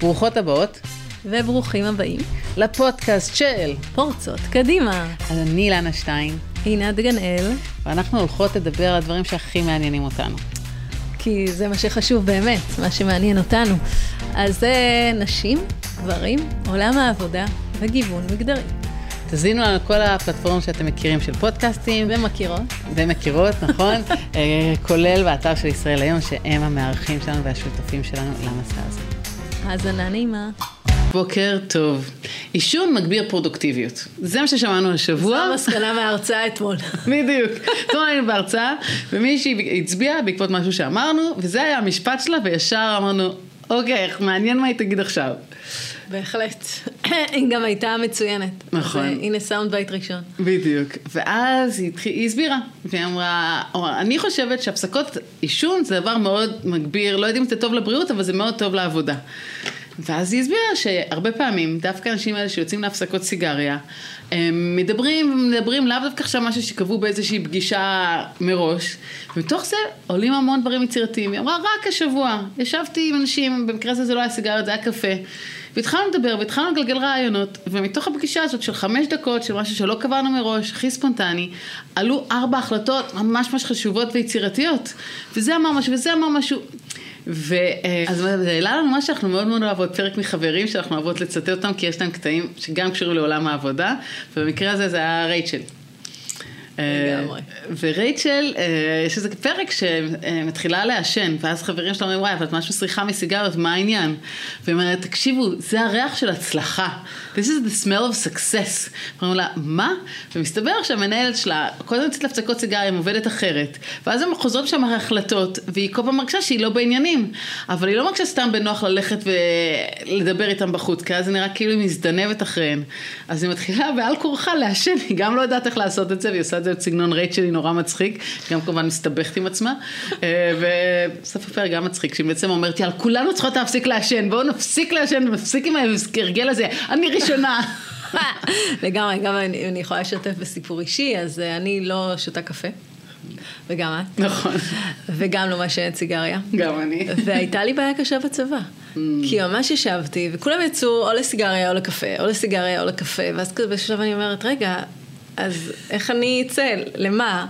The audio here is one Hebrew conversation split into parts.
ברוכות הבאות וברוכים הבאים לפודקאסט של פורצות קדימה. אז אני אילנה שטיין, עינת גנאל, ואנחנו הולכות לדבר על הדברים שהכי מעניינים אותנו. כי זה מה שחשוב באמת, מה שמעניין אותנו. אז זה נשים, גברים, עולם העבודה וגיוון מגדרי. תזינו לנו כל הפלטפורמות שאתם מכירים של פודקאסטים. ומכירות. ומכירות, נכון? אה, כולל באתר של ישראל היום, שהם המארחים שלנו והשותפים שלנו למסע הזה. האזנה נעימה. בוקר טוב. עישון מגביר פרודוקטיביות. זה מה ששמענו השבוע. זו המסקנה מההרצאה אתמול. בדיוק. אתמול היינו בהרצאה, ומישהי הצביעה בעקבות משהו שאמרנו, וזה היה המשפט שלה, וישר אמרנו, אוקיי, מעניין מה היא תגיד עכשיו. בהחלט. היא גם הייתה מצוינת. נכון. אז, הנה sound bite ראשון. בדיוק. ואז היא, התחיל, היא הסבירה, והיא אמרה, אני חושבת שהפסקות עישון זה דבר מאוד מגביר, לא יודעים אם זה טוב לבריאות, אבל זה מאוד טוב לעבודה. ואז היא הסבירה שהרבה פעמים, דווקא האנשים האלה שיוצאים להפסקות סיגריה, הם מדברים ומדברים לאו דווקא עכשיו משהו שקבעו באיזושהי פגישה מראש, ומתוך זה עולים המון דברים יצירתיים. היא אמרה, רק השבוע, ישבתי עם אנשים, במקרה הזה זה לא היה סיגריות, זה היה קפה. והתחלנו לדבר והתחלנו לגלגל רעיונות, ומתוך הפגישה הזאת של חמש דקות, של משהו שלא קבענו מראש, הכי ספונטני, עלו ארבע החלטות ממש ממש חשובות ויצירתיות. וזה אמר משהו וזה אמר משהו. ואז זה העלה לנו מה שאנחנו מאוד מאוד אוהבות, פרק מחברים שאנחנו אוהבות לצטט אותם, כי יש להם קטעים שגם קשורים לעולם העבודה, ובמקרה הזה זה היה רייצ'ל. לגמרי. ורייצ'ל, יש איזה פרק שמתחילה לעשן, ואז חברים שלה אומרים, וואי, אבל את משהו סריחה מסיגריות, מה העניין? והיא אומרת, תקשיבו, זה הריח של הצלחה. This is the smell of success. אומרים לה, מה? ומסתבר שהמנהלת שלה, קודם יוצאת להפסקות סיגריה, היא עובדת אחרת, ואז הם חוזרות שם החלטות, והיא כל פעם מרגישה שהיא לא בעניינים. אבל היא לא מרגישה סתם בנוח ללכת ולדבר איתם בחוץ, כי אז זה נראה כאילו היא מזדנבת אחריהן. אז היא מתחילה בעל כורחה לעשן, היא גם לא יודעת איך לעשות את זה, והיא עושה את זה בסגנון רייצ'לי נורא מצחיק, גם כמובן מסתבכת עם עצמה, ובסוף הפרק גם מצחיק, שהיא בעצם אומרת, יאללה, כולנו צריכות להפסיק לעשן, בואו נפסיק לעשן, נפסיק עם ההרגל הזה, אני ראשונה. לגמרי, גם אני, אני יכולה לשתף בסיפור אישי, אז אני לא שותה קפה. וגם את. נכון. וגם לא מעשנת סיגריה. גם אני. והייתה לי בעיה קשה בצבא. Mm. כי ממש ישבתי, וכולם יצאו או לסיגריה או לקפה, או לסיגריה או לקפה, ואז כזה בשלב אני אומרת, רגע, אז איך אני אצא? למה?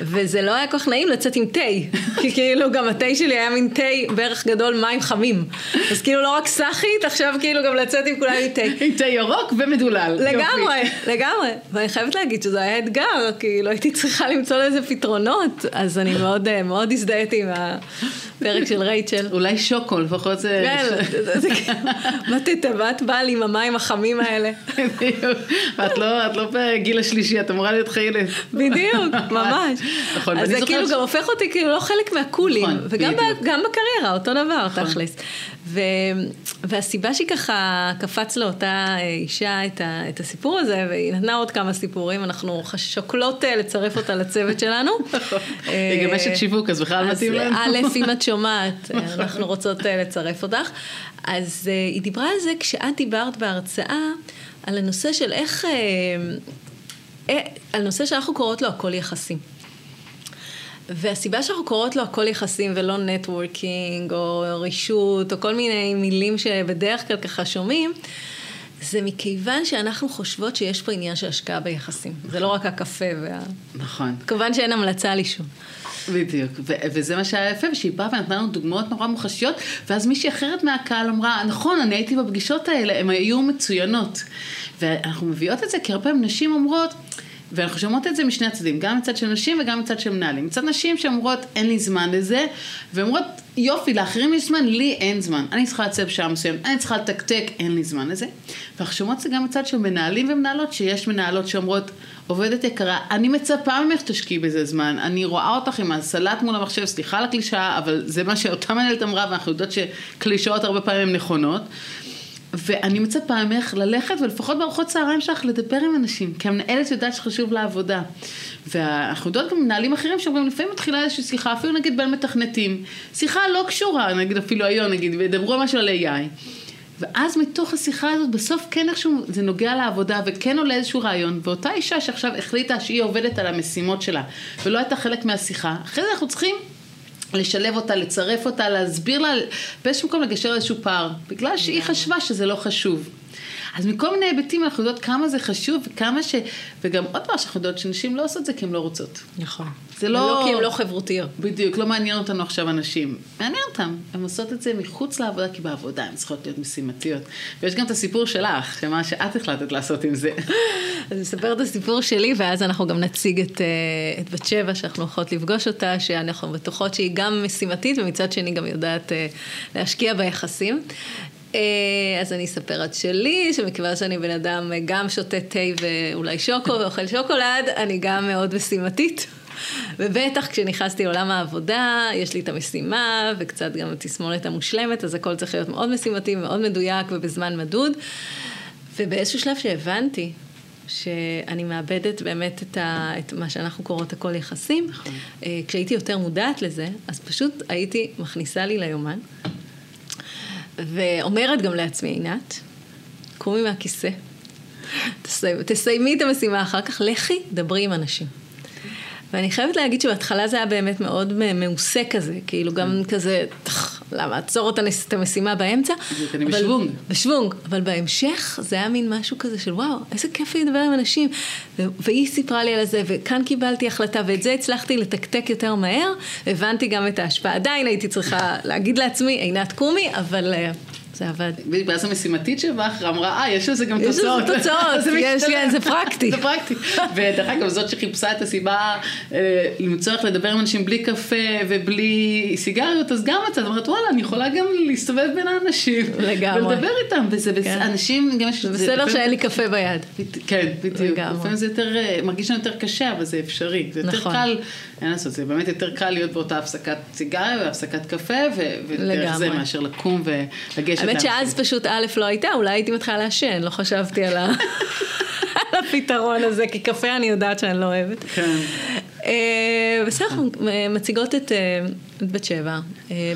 וזה לא היה כל כך נעים לצאת עם תה, כי כאילו גם התה שלי היה מין תה בערך גדול מים חמים. אז כאילו לא רק סאחית, עכשיו כאילו גם לצאת עם כולם עם תה. עם תה ירוק ומדולל. לגמרי, לגמרי. ואני חייבת להגיד שזה היה אתגר, כי לא הייתי צריכה למצוא לזה פתרונות, אז אני מאוד מאוד הזדהיתי עם הפרק של רייצ'ל. אולי שוקו, לפחות זה... כן, מה תתבת באה לי עם המים החמים האלה. ואת לא בגיל השלישי. שלישי, את אמורה להיות חיילת. בדיוק, ממש. נכון, אז זה כאילו גם הופך אותי כאילו לא חלק מהקולים, נכון, וגם בקריירה, אותו דבר, נכון. תכלס. והסיבה שהיא ככה קפץ לאותה אישה את הסיפור הזה, והיא נתנה עוד כמה סיפורים, אנחנו שוקלות לצרף אותה לצוות שלנו. נכון. היא גם אשת שיווק, אז בכלל מתאים לנו. א', אם את שומעת, אנחנו רוצות לצרף אותך. אז היא דיברה על זה כשאת דיברת בהרצאה, על הנושא של איך... על נושא שאנחנו קוראות לו הכל יחסים. והסיבה שאנחנו קוראות לו הכל יחסים ולא נטוורקינג או רישות או כל מיני מילים שבדרך כלל ככה שומעים, זה מכיוון שאנחנו חושבות שיש פה עניין של השקעה ביחסים. זה לא רק הקפה וה... נכון. כמובן שאין המלצה על עישון. בדיוק, ו- וזה מה שהיה יפה, ושהיא באה ונתנה לנו דוגמאות נורא מוחשיות, ואז מישהי אחרת מהקהל אמרה, נכון, אני הייתי בפגישות האלה, הן היו מצוינות. ואנחנו מביאות את זה כי הרבה פעמים נשים אומרות, ואנחנו שומעות את זה משני הצדדים, גם מצד של נשים וגם מצד של מנהלים. מצד נשים שאומרות, אין לי זמן לזה, ואומרות, יופי, לאחרים יש זמן, לי אין זמן. אני צריכה לצאת בשעה מסוימת, אני צריכה לתקתק, אין לי זמן לזה. ואנחנו שומעות את זה גם מצד של מנהלים ומנהלות, שיש מנהלות שאומרות, עובדת יקרה, אני מצפה ממך שתשקיעי בזה זמן, אני רואה אותך עם הסלט מול המחשב, סליחה על הקלישאה, אבל זה מה שאותה מנהלת אמרה, ואנחנו יודעות שקלישאות הרבה פעמים הן נכונות. ואני מצפה ממך ללכת ולפחות בארוחות צהריים שלך לדבר עם אנשים, כי המנהלת יודעת שחשוב לעבודה. ואנחנו יודעות גם מנהלים אחרים שאומרים, לפעמים מתחילה איזושהי שיחה, אפילו נגיד בין מתכנתים, שיחה לא קשורה, נגיד אפילו היום, נגיד, וידברו משהו על AI. ואז מתוך השיחה הזאת, בסוף כן איכשהו זה נוגע לעבודה, וכן עולה איזשהו רעיון, ואותה אישה שעכשיו החליטה שהיא עובדת על המשימות שלה, ולא הייתה חלק מהשיחה, אחרי זה אנחנו צריכים לשלב אותה, לצרף אותה, להסביר לה, באיזשהו מקום לגשר איזשהו פער, בגלל שהיא חשבה שזה לא חשוב. אז מכל מיני היבטים אנחנו יודעות כמה זה חשוב וכמה ש... וגם עוד פעם שאנחנו יודעות שנשים לא עושות זה כי הן לא רוצות. נכון. זה לא... לא כי הן לא חברותיות. בדיוק, לא מעניין אותנו עכשיו אנשים. מעניין אותם. הן עושות את זה מחוץ לעבודה, כי בעבודה הן צריכות להיות משימתיות. ויש גם את הסיפור שלך, שמה שאת החלטת לעשות עם זה. אז אני אספר את הסיפור שלי, ואז אנחנו גם נציג את, אה, את בת שבע, שאנחנו הולכות לפגוש אותה, שאנחנו בטוחות שהיא גם משימתית, ומצד שני גם יודעת אה, להשקיע ביחסים. אה, אז אני אספר את שלי, שמכיוון שאני בן אדם גם שותה תה ואולי שוקו ואוכל שוקולד, אני גם מאוד משימתית. ובטח כשנכנסתי לעולם העבודה, יש לי את המשימה וקצת גם התסמונת המושלמת, אז הכל צריך להיות מאוד משימתי, מאוד מדויק ובזמן מדוד. ובאיזשהו שלב שהבנתי שאני מאבדת באמת את, ה, את מה שאנחנו קוראות הכל יחסים, נכון. אה, כשהייתי יותר מודעת לזה, אז פשוט הייתי מכניסה לי ליומן, ואומרת גם לעצמי, עינת, קומי מהכיסא, תסיימי, את המשימה אחר כך, לכי, דברי עם אנשים. ואני חייבת להגיד שבהתחלה זה היה באמת מאוד מעושה כזה, כאילו גם כזה, למה, עצור את המשימה באמצע. אני בשוונג. בשוונג, אבל בהמשך זה היה מין משהו כזה של וואו, איזה כיף לדבר עם אנשים. והיא סיפרה לי על זה, וכאן קיבלתי החלטה, ואת זה הצלחתי לתקתק יותר מהר, הבנתי גם את ההשפעה. עדיין הייתי צריכה להגיד לעצמי, עינת קומי, אבל אה, זה עבד. ואז המשימתית שבך אמרה, אה, יש לזה גם תוצאות. יש לזה תוצאות, יש, כן, זה פרקטי. זה פרקטי. ודרך אגב, זאת שחיפשה את הסיבה אה, למצוא איך לדבר עם אנשים בלי קפה ובלי סיגריות, אז גם מצאת, אומרת, וואלה, אני יכולה גם להסתובב בין האנשים. לגמרי. ולדבר איתם, וזה כן. אנשים, גם יש... זה בסדר שאין לי קפה ביד. כן, בדיוק. לפעמים זה יותר, אה, מרגיש לנו יותר קשה, אבל זה אפשרי. זה יותר נכון. קל, אין לעשות, זה באמת יותר קל להיות באותה הפסקת סיגריה והפסקת קפה, ודרך זה מאשר לקום ולגשת האמת שאז פשוט א' לא הייתה, אולי הייתי מתחילה לעשן, לא חשבתי על, הפתרון הזה, כי קפה אני יודעת שאני לא אוהבת. כן. אה, בסדר, אנחנו מציגות את בת שבע,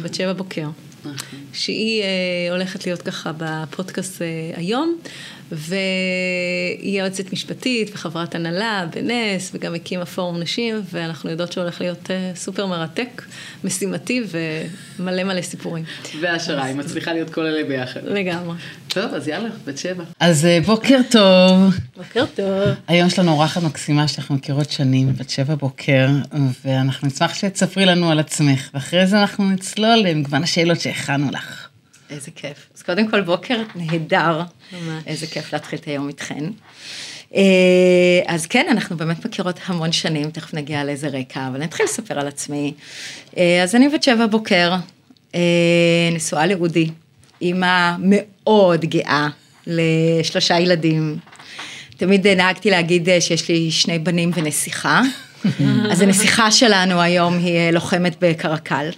בת שבע בוקר. נכון. שהיא הולכת להיות ככה בפודקאסט היום, והיא יועצת משפטית וחברת הנהלה בנס, וגם הקימה פורום נשים, ואנחנו יודעות שהולך להיות אה, סופר מרתק, משימתי ומלא מלא סיפורים. והשראה, היא מצליחה להיות כל אלה ביחד. לגמרי. טוב, אז יאללה, בת שבע. אז אה, בוקר טוב. בוקר טוב. היום יש לנו אורחת מקסימה שאנחנו מכירות שנים, בת שבע בוקר, ואנחנו נשמח שתספרי לנו על עצמך, ואחרי זה אנחנו נצלול למגוון השאלות שהכנו לך. איזה כיף. אז קודם כל בוקר נהדר. ממש. איזה כיף להתחיל את היום איתכן. אה, אז כן, אנחנו באמת מכירות המון שנים, תכף נגיע לאיזה רקע, אבל נתחיל לספר על עצמי. אה, אז אני בת שבע בוקר, אה, נשואה לאודי, אימא מאוד גאה לשלושה ילדים. תמיד נהגתי להגיד שיש לי שני בנים ונסיכה, אז הנסיכה שלנו היום היא לוחמת בקרקל.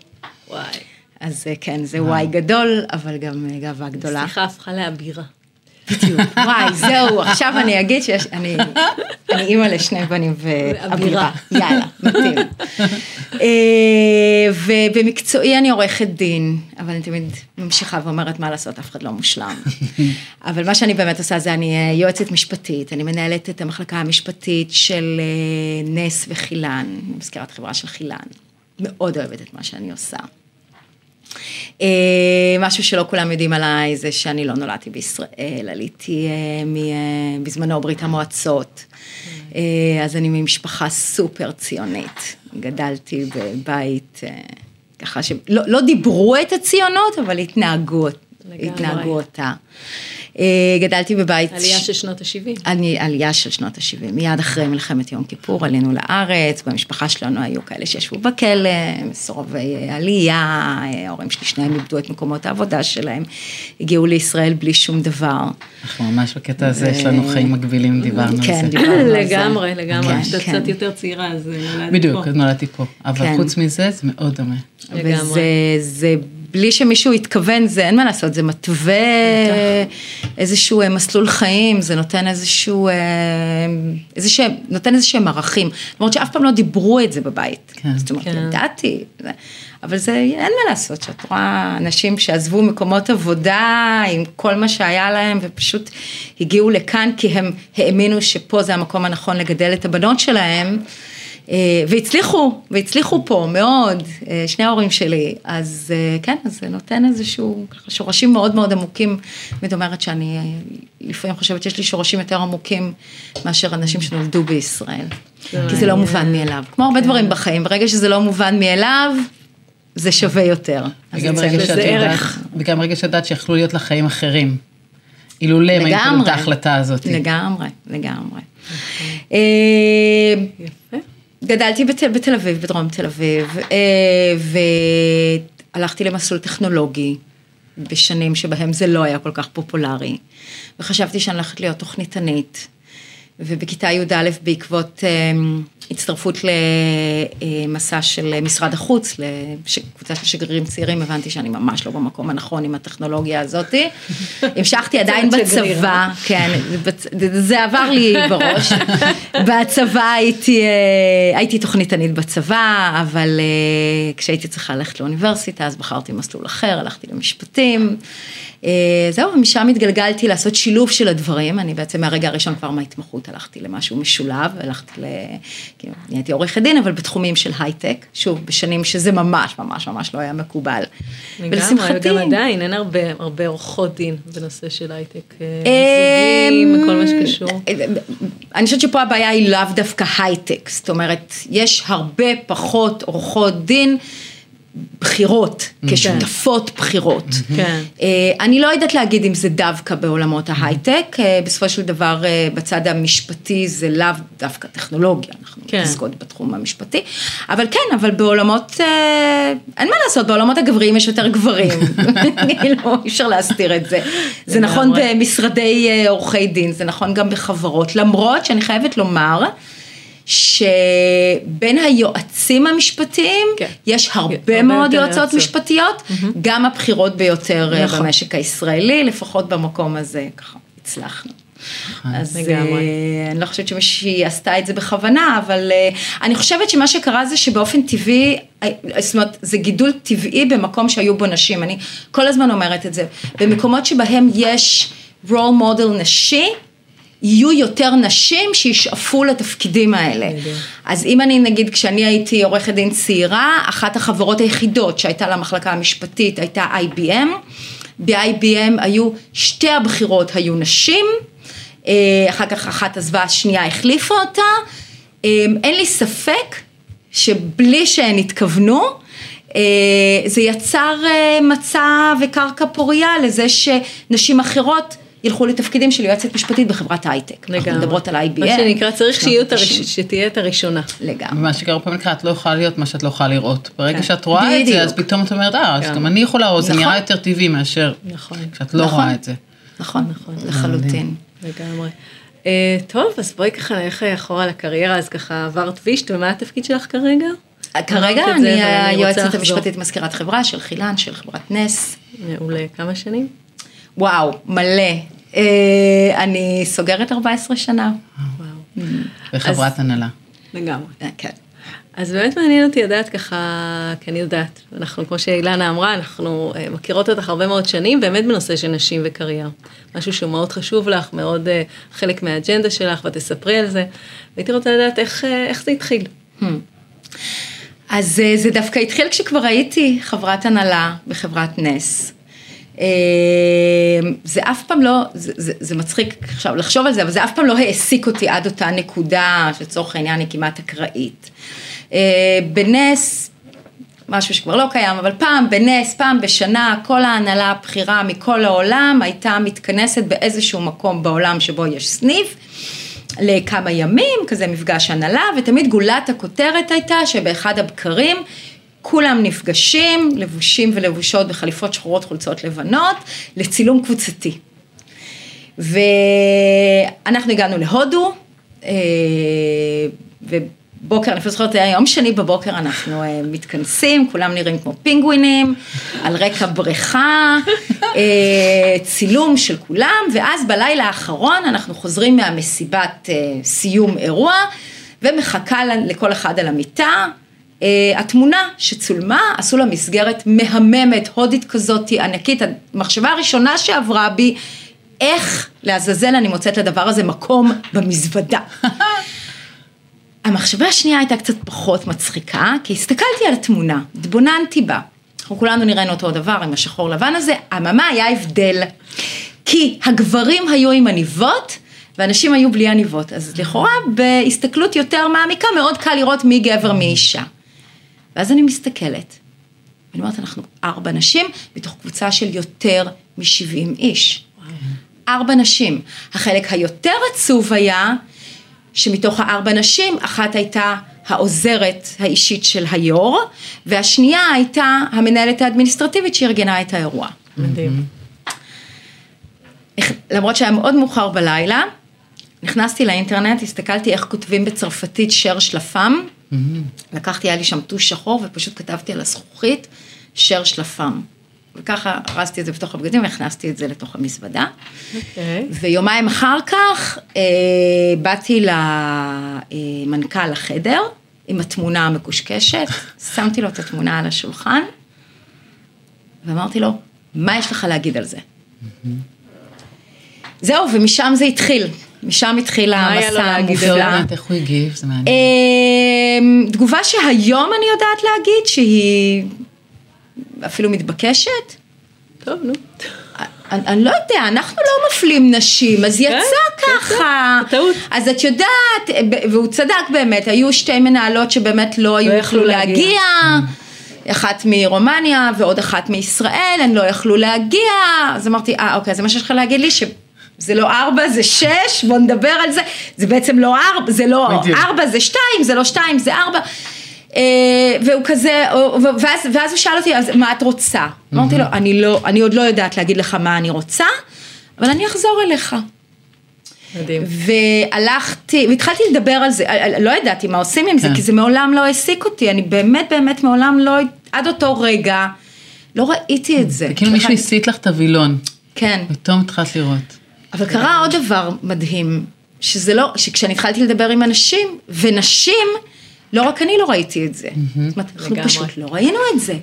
וואי. אז כן, זה וואי גדול, אבל גם גאווה גדולה. הנסיכה הפכה לאבירה. בדיוק, וואי, זהו, עכשיו אני אגיד שיש, אני, אני אימא לשני בנים ואבירה, יאללה, מתאים. אה, ובמקצועי אני עורכת דין, אבל אני תמיד ממשיכה ואומרת מה לעשות, אף אחד לא מושלם. אבל מה שאני באמת עושה זה אני אה, יועצת משפטית, אני מנהלת את המחלקה המשפטית של אה, נס וחילן, מזכירת חברה של חילן. מאוד אוהבת את מה שאני עושה. אה, משהו שלא כולם יודעים עליי זה שאני לא נולדתי בישראל, עליתי אה, בזמנו ברית המועצות, אה, אז אני ממשפחה סופר ציונית, גדלתי בבית ככה שלא לא דיברו את הציונות, אבל התנהגו, התנהגו אותה. אה, גדלתי בבית... עלייה של שנות ה-70. אני, עלייה של שנות ה-70. מיד אחרי מלחמת יום כיפור עלינו לארץ, במשפחה שלנו היו כאלה שישבו בכלא, מסורבי עלייה, ההורים שלי שניהם איבדו את מקומות העבודה שלהם, הגיעו לישראל בלי שום דבר. אנחנו ממש בקטע הזה, יש לנו חיים מקבילים, דיברנו על כן, זה. כן, דיברנו על זה. לגמרי, לגמרי. כשאתה כן. קצת יותר צעירה, אז נולדתי פה. בדיוק, אז נולדתי פה. אבל חוץ מזה, זה מאוד דומה. לגמרי. וזה... בלי שמישהו יתכוון, זה אין מה לעשות, זה מתווה איזשהו אה, מסלול חיים, זה נותן איזשהו, אה, איזשהו, נותן איזה שהם ערכים. למרות שאף פעם לא דיברו את זה בבית. כן. זאת אומרת, כן. ידעתי, אבל זה, אין מה לעשות, שאת רואה אנשים שעזבו מקומות עבודה עם כל מה שהיה להם, ופשוט הגיעו לכאן כי הם האמינו שפה זה המקום הנכון לגדל את הבנות שלהם. אה, והצליחו, והצליחו פה מאוד, אה, שני ההורים שלי, אז אה, כן, אז זה נותן איזשהו שורשים מאוד מאוד עמוקים, זאת אומרת שאני לפעמים חושבת שיש לי שורשים יותר עמוקים מאשר אנשים שנולדו בישראל, כי זה לא מובן מאליו, כמו הרבה דברים בחיים, ברגע שזה לא מובן מאליו, זה שווה יותר. וגם רגע שאת יודעת, ערך. וגם רגע שאת יודעת שיכלו להיות לך חיים אחרים. אילולא הם היו את ההחלטה הזאת. לגמרי, לגמרי. גדלתי בתל, בתל אביב, בדרום תל אביב, אה, והלכתי למסלול טכנולוגי בשנים שבהם זה לא היה כל כך פופולרי, וחשבתי שאני הולכת להיות תוכניתנית, ובכיתה י"א בעקבות אה, הצטרפות למסע של משרד החוץ, לקבוצה של שגרירים צעירים, הבנתי שאני ממש לא במקום הנכון עם הטכנולוגיה הזאתי. המשכתי עדיין בצבא, כן, זה עבר לי בראש. בצבא הייתי, אה, הייתי תוכניתנית בצבא, אבל אה, כשהייתי צריכה ללכת לאוניברסיטה, אז בחרתי מסלול אחר, הלכתי למשפטים. אה, זהו, ומשם התגלגלתי לעשות שילוב של הדברים, אני בעצם מהרגע הראשון כבר מההתמחות הלכתי למשהו משולב, הלכתי ל... כאילו, נהייתי עורכת דין, אבל בתחומים של הייטק, שוב, בשנים שזה ממש ממש ממש לא היה מקובל. לגמרי, וגם עדיין אין הרבה, הרבה עורכות דין בנושא של הייטק, אה, אמ, זוגים וכל מה שקשור. אני חושבת שפה הבעיה היא לאו דווקא הייטק, זאת אומרת, יש הרבה פחות עורכות דין בכירות, כשותפות בכירות. כן. אה, אני לא יודעת להגיד אם זה דווקא בעולמות ההייטק, אה, בסופו של דבר אה, בצד המשפטי זה לאו דווקא טכנולוגיה, אנחנו כן. מתעסקות בתחום המשפטי, אבל כן, אבל בעולמות, אין מה לעשות, בעולמות הגבריים יש יותר גברים, כאילו אי אפשר להסתיר את זה. זה נכון. במשרדי עורכי דין, זה נכון גם בחברות, למרות שאני חייבת לומר, שבין היועצים המשפטים, כן. יש הרבה הרבה מאוד יועצות יועצות. משפטיות, גם הבכירות ביותר אה, נכון. במשק הישראלי, לפחות במקום הזה, ככה, הצלחנו. אז לגמרי. אה, אני לא חושבת שמישהי עשתה את זה בכוונה, אבל אה, אני חושבת שמה שקרה זה שבאופן טבעי, זאת אומרת, זה גידול טבעי במקום שהיו בו נשים, אני כל הזמן אומרת את זה, במקומות שבהם יש role model נשי, יהיו יותר נשים שישאפו לתפקידים האלה. אז אם אני נגיד, כשאני הייתי עורכת דין צעירה, אחת החברות היחידות שהייתה למחלקה המשפטית הייתה IBM. ב-IBM היו, שתי הבכירות היו נשים, אה, אחר כך אחת עזבה, השנייה החליפה אותה. אה, אין לי ספק שבלי שהן התכוונו, אה, זה יצר מצע וקרקע פורייה לזה שנשים אחרות ילכו לתפקידים של יועצת משפטית בחברת הייטק. אנחנו לגמרי. מדברות על IBM. מה שנקרא, צריך הראש- שתהיה את הראשונה. לגמרי. ומה שקרה פעם לקראת, את לא יכולה להיות מה שאת לא יכולה לראות. ברגע כן. שאת רואה את זה, אז בדיוק. פתאום את אומרת, אה, אז כן. גם אני יכולה, או זה נכון. נראה יותר טבעי מאשר נכון. כשאת לא נכון. רואה את זה. נכון, נכון. לחלוטין. לגמרי. אה, טוב, אז בואי ככה נלך אחורה לקריירה, אז ככה עברת וישט, ומה התפקיד שלך כרגע? כרגע את זה, אני היועצת. המשפטית מזכירת חברה של חילן, של חברת נס. מעולה. כמה שנים? וואו, מלא. אה, אני סוגרת 14 שנה. וואו. וחברת הנהלה. לגמרי. אה, כן. אז באמת מעניין אותי לדעת ככה, כי אני יודעת, אנחנו, כמו שאילנה אמרה, אנחנו אה, מכירות אותך הרבה מאוד שנים, באמת בנושא של נשים וקריירה. משהו שהוא מאוד חשוב לך, מאוד חלק מהאג'נדה שלך, ותספרי על זה. והייתי רוצה לדעת איך, איך זה התחיל. אז אה, זה דווקא התחיל כשכבר הייתי חברת הנהלה בחברת נס. אה, זה אף פעם לא, זה, זה, זה מצחיק עכשיו לחשוב על זה, אבל זה אף פעם לא העסיק אותי עד אותה נקודה, שלצורך העניין היא כמעט אקראית. אה, בנס, משהו שכבר לא קיים, אבל פעם בנס, פעם בשנה, כל ההנהלה הבכירה מכל העולם הייתה מתכנסת באיזשהו מקום בעולם שבו יש סניף. לכמה ימים, כזה מפגש הנהלה, ותמיד גולת הכותרת הייתה שבאחד הבקרים כולם נפגשים, לבושים ולבושות בחליפות שחורות, חולצות לבנות, לצילום קבוצתי. ואנחנו הגענו להודו, אה, ובוקר, אני אפילו זוכרת, זה היה יום שני בבוקר, אנחנו אה, מתכנסים, כולם נראים כמו פינגווינים, על רקע בריכה, אה, צילום של כולם, ואז בלילה האחרון אנחנו חוזרים מהמסיבת סיום אירוע, ומחכה לכל אחד על המיטה. אה, התמונה שצולמה, עשו לה מסגרת מהממת, הודית כזאת, ענקית. המחשבה הראשונה שעברה בי, איך לעזאזל אני מוצאת לדבר הזה מקום במזוודה. המחשבה השנייה הייתה קצת פחות מצחיקה, כי הסתכלתי על התמונה, התבוננתי בה. אנחנו כולנו נראינו אותו דבר עם השחור לבן הזה, אממה היה הבדל. כי הגברים היו עם עניבות, ואנשים היו בלי עניבות. אז לכאורה, בהסתכלות יותר מעמיקה, מאוד קל לראות מי גבר מי אישה. ואז אני מסתכלת, ואני אומרת, אנחנו ארבע נשים, מתוך קבוצה של יותר מ-70 איש. ארבע נשים. החלק היותר עצוב היה, שמתוך הארבע נשים, אחת הייתה העוזרת האישית של היו"ר, והשנייה הייתה המנהלת האדמיניסטרטיבית שארגנה את האירוע. מדהים. למרות שהיה מאוד מאוחר בלילה, נכנסתי לאינטרנט, הסתכלתי איך כותבים בצרפתית שר שלפם, לקחתי, היה לי שם טוש שחור ופשוט כתבתי על הזכוכית שר שלפם. וככה ארזתי את זה בתוך הבגדים והכנסתי את זה לתוך המזוודה. אוקיי. ויומיים אחר כך אה, באתי למנכ"ל לחדר עם התמונה המקושקשת, שמתי לו את התמונה על השולחן ואמרתי לו, מה יש לך להגיד על זה? זהו, ומשם זה התחיל, משם התחיל מה היה לו המסע להגיד על לא המופלא. יודעת איך הוא הגיב, זה מעניין. אמ, תגובה שהיום אני יודעת להגיד שהיא אפילו מתבקשת. טוב, נו. אני, אני לא יודע, אנחנו לא מפלים נשים, אז יצא כן, ככה. יצא, טעות. אז את יודעת, והוא צדק באמת, היו שתי מנהלות שבאמת לא היו יכלו. להגיע. אחת מרומניה ועוד אחת מישראל, הן לא יכלו להגיע, אז אמרתי, אה, אוקיי, זה מה שיש לך להגיד לי, שזה לא ארבע, זה שש, בוא נדבר על זה, זה בעצם לא ארבע, זה לא. ארבע, זה שתיים, זה לא שתיים, זה ארבע. אה, והוא כזה, ואז, ואז הוא שאל אותי, אז מה את רוצה? אמרתי לו, אני לא, אני עוד לא יודעת להגיד לך מה אני רוצה, אבל אני אחזור אליך. מדהים. והלכתי, והתחלתי לדבר על זה, לא ידעתי מה עושים עם זה, כן. כי זה מעולם לא העסיק אותי, אני באמת באמת מעולם לא, עד אותו רגע, לא ראיתי את זה. זה כאילו מישהו הסיט לך את הווילון, כן, פתאום התחלת לראות. אבל קרה עוד דבר מדהים, שזה לא, שכשאני התחלתי לדבר עם אנשים, ונשים, לא רק אני לא ראיתי את זה. זאת אומרת, אנחנו לגמרי. פשוט לא ראינו את זה.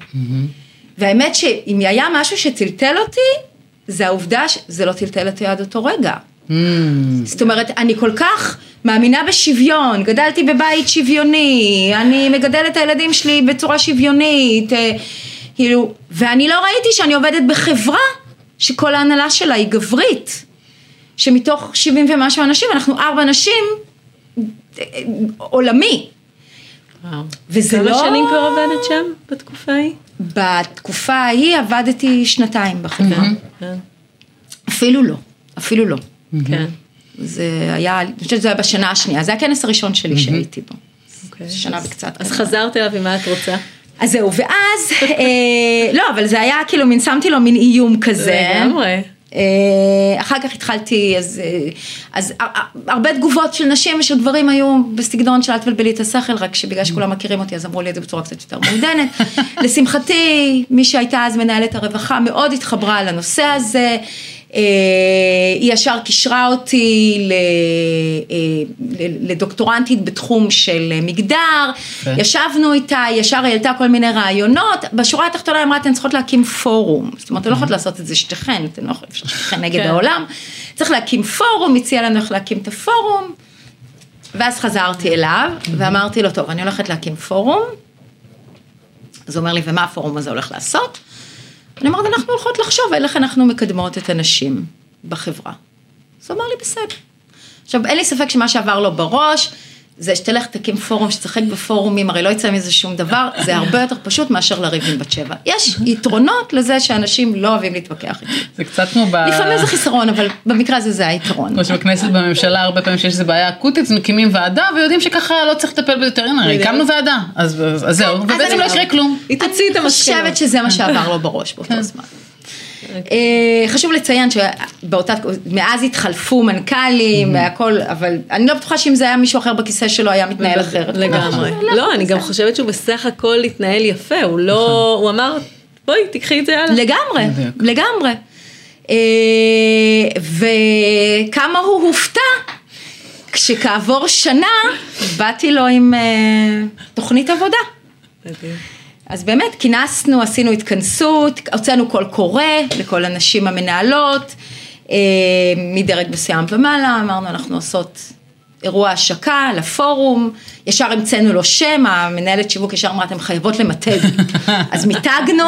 והאמת שאם היה משהו שטלטל אותי, זה העובדה שזה לא טלטל אותי עד אותו רגע. זאת אומרת, אני כל כך מאמינה בשוויון, גדלתי בבית שוויוני, אני מגדלת את הילדים שלי בצורה שוויונית, אה, כאילו, ואני לא ראיתי שאני עובדת בחברה שכל ההנהלה שלה היא גברית, שמתוך 70 ומשהו אנשים, אנחנו ארבע נשים, עולמי. וואו. וזה כמה לא- שנים כבר עבדת שם בתקופה ההיא? בתקופה ההיא עבדתי שנתיים בחברה, כן. אפילו לא, אפילו לא. כן. זה היה, אני חושבת שזה היה בשנה השנייה, זה הכנס הראשון שלי שהייתי בו. אוקיי. שנה אז- וקצת. אז כזה. חזרת אליו עם מה את רוצה? אז זהו, ואז, אה, לא, אבל זה היה כאילו, מין שמתי לו מין איום כזה. לגמרי. אה, אחר כך התחלתי, אז, אה, אז הר- הרבה תגובות של נשים ושל גברים היו בסגנון של אל תבלבלי את השכל, רק שבגלל שכולם מכירים אותי אז אמרו לי את זה בצורה קצת יותר מעודנת. לשמחתי, מי שהייתה אז מנהלת הרווחה מאוד התחברה לנושא הזה. אה, היא ישר קישרה אותי אה, לדוקטורנטית בתחום של מגדר, יפה. ישבנו איתה, ישר העלתה כל מיני רעיונות, בשורה התחתונה היא אמרה, אתן צריכות להקים פורום, זאת אומרת, אתן לא יכולות לעשות את זה שתיכן, אתן לא יכולות שתיכן נגד כן. העולם, צריך להקים פורום, הציע לנו איך להקים את הפורום, ואז חזרתי אליו, ואמרתי לו, טוב, אני הולכת להקים פורום, אז הוא אומר לי, ומה הפורום הזה הולך לעשות? אני אומרת, אנחנו הולכות לחשוב על איך אנחנו מקדמות את הנשים בחברה. אז הוא אמר לי, בסדר. עכשיו, אין לי ספק שמה שעבר לו בראש, זה שתלך תקים פורום, שתשחק בפורומים, הרי לא יצא מזה שום דבר, זה הרבה יותר פשוט מאשר לריב עם בת שבע. יש יתרונות לזה שאנשים לא אוהבים להתווכח איתי. זה קצת כמו ב... לפעמים זה חיסרון, אבל במקרה הזה זה היתרון. כמו שבכנסת בממשלה הרבה פעמים שיש איזו בעיה אקוטית, אז מקימים ועדה ויודעים שככה לא צריך לטפל בזה יותר, הנה, הרי. הקמנו ועדה, אז אז זהו, ובעצם לא יקרה כלום. היא תוציא את אני המסקנות. חושבת שזה מה שעבר לו בראש באותו זמן. אה, חשוב לציין שבאותה, מאז התחלפו מנכ"לים והכל, אבל אני לא בטוחה שאם זה היה מישהו אחר בכיסא שלו היה מתנהל אחרת. לגמרי. אנחנו לא, אני גם. חושבת שהוא בסך הכל התנהל יפה, הוא לא, הוא אמר, בואי, תיקחי את זה הלאה. לגמרי, בדיוק. לגמרי. אה, וכמה הוא הופתע כשכעבור שנה באתי לו עם אה, תוכנית עבודה. אז באמת כינסנו, עשינו התכנסות, הוצאנו קול קורא לכל הנשים המנהלות, אה, מדרג מסוים ומעלה, אמרנו אנחנו עושות אירוע השקה לפורום, ישר המצאנו לו שם, המנהלת שיווק ישר אמרה, אתם חייבות למתג. אז מיתגנו,